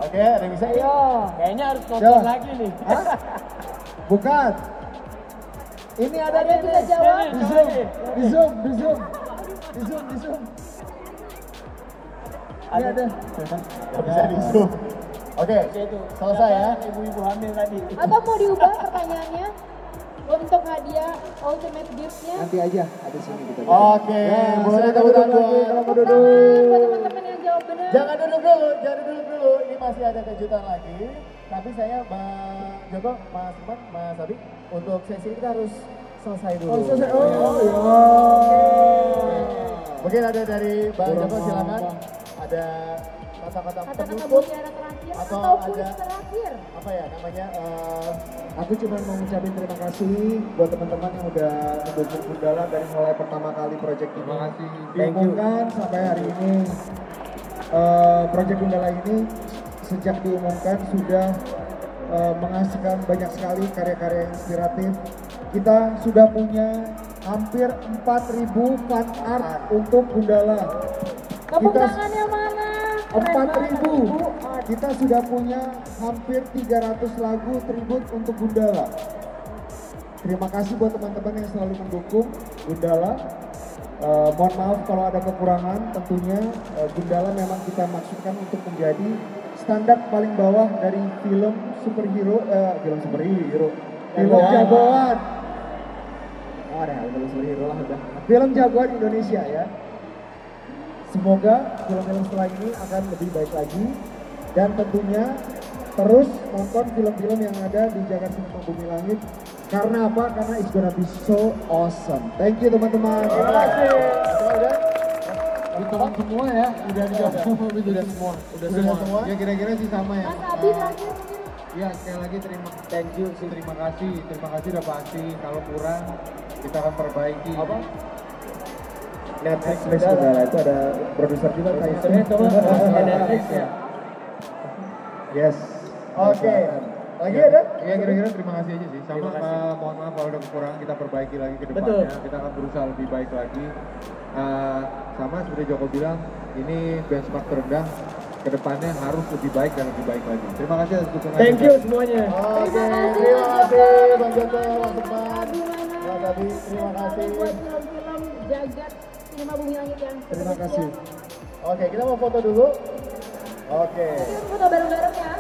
Oke, ada yang bisa? Ayo. Kayaknya harus Coba. lagi nih. Hah? Bukan. Ini ada Ada nih, bisa jawab? Di zoom, di zoom, di zoom, di zoom, di zoom. Ada. Nggak bisa di zoom. Oke, Itu. selesai ya. Ibu-ibu hamil tadi. Atau mau diubah pertanyaannya untuk hadiah ultimate gift-nya? Nanti aja, ada sini kita. Oke, Ya, boleh tepuk tangan lagi kalau mau duduk. teman-teman yang jawab benar. Jangan duduk dulu, jangan duduk dulu. Ini masih ada kejutan lagi. Tapi saya, Bang Joko, Mas Iman, Mas Abi, untuk sesi ini kita harus selesai dulu. Oh, selesai. Oh, ya. Mungkin ada dari Bang Joko, silakan ada kata-kata penutup kata terakhir atau, atau ada terakhir. apa ya namanya uh, aku cuma mau ngucapin terima kasih buat teman-teman yang udah mendukung Gundala dari mulai pertama kali proyek ini. Terima kasih. Diumumkan sampai hari ini eh, uh, proyek Gundala ini sejak diumumkan sudah uh, menghasilkan banyak sekali karya-karya inspiratif. Kita sudah punya hampir 4.000 fan art untuk Gundala. Tepuk kita, tangan 4000 kita sudah punya hampir 300 lagu tribut untuk Gundala. Terima kasih buat teman-teman yang selalu mendukung Gundala. Uh, mohon maaf kalau ada kekurangan tentunya. Uh, Gundala memang kita maksudkan untuk menjadi standar paling bawah dari film superhero uh, film superhero. Film jagoan. oh, ada film superhero lah udah. Film jagoan Indonesia ya. Semoga film-film setelah ini akan lebih baik lagi dan tentunya terus nonton film-film yang ada di Jakarta Cinema Bumi Langit. Karena apa? Karena it's gonna be so awesome. Thank you teman-teman. terima kasih. Udah? Semua ya, udah dijawab semua, udah semua, udah semua. Ya kira-kira sih sama ya. Mas Abi terakhir. Iya sekali lagi terima thank you sih terima kasih terima kasih udah pasti kalau kurang kita akan perbaiki. Apa? Netflix Saudara itu ada produser juga Produsernya coba ada Netflix ya. Yes. Oke. Lagi ada? Iya kira-kira terima kasih aja sih. Sama Terima kasih. uh, mohon maaf kalau ada kekurangan kita perbaiki lagi ke Betul. depannya. Kita akan berusaha lebih baik lagi. Uh, sama seperti Joko bilang, ini benchmark terendah. Ke depannya harus lebih baik dan lebih baik lagi. Terima kasih atas dukungan. Thank you semuanya. Oke, Terima kasih, terima kasih Joko. Bang Joko, Abi, terima kasih. Buat film-film jagat Terima Bumi Langit yang Terima kasih. Ya. Oke, kita mau foto dulu. Oke. Foto bareng-bareng ya.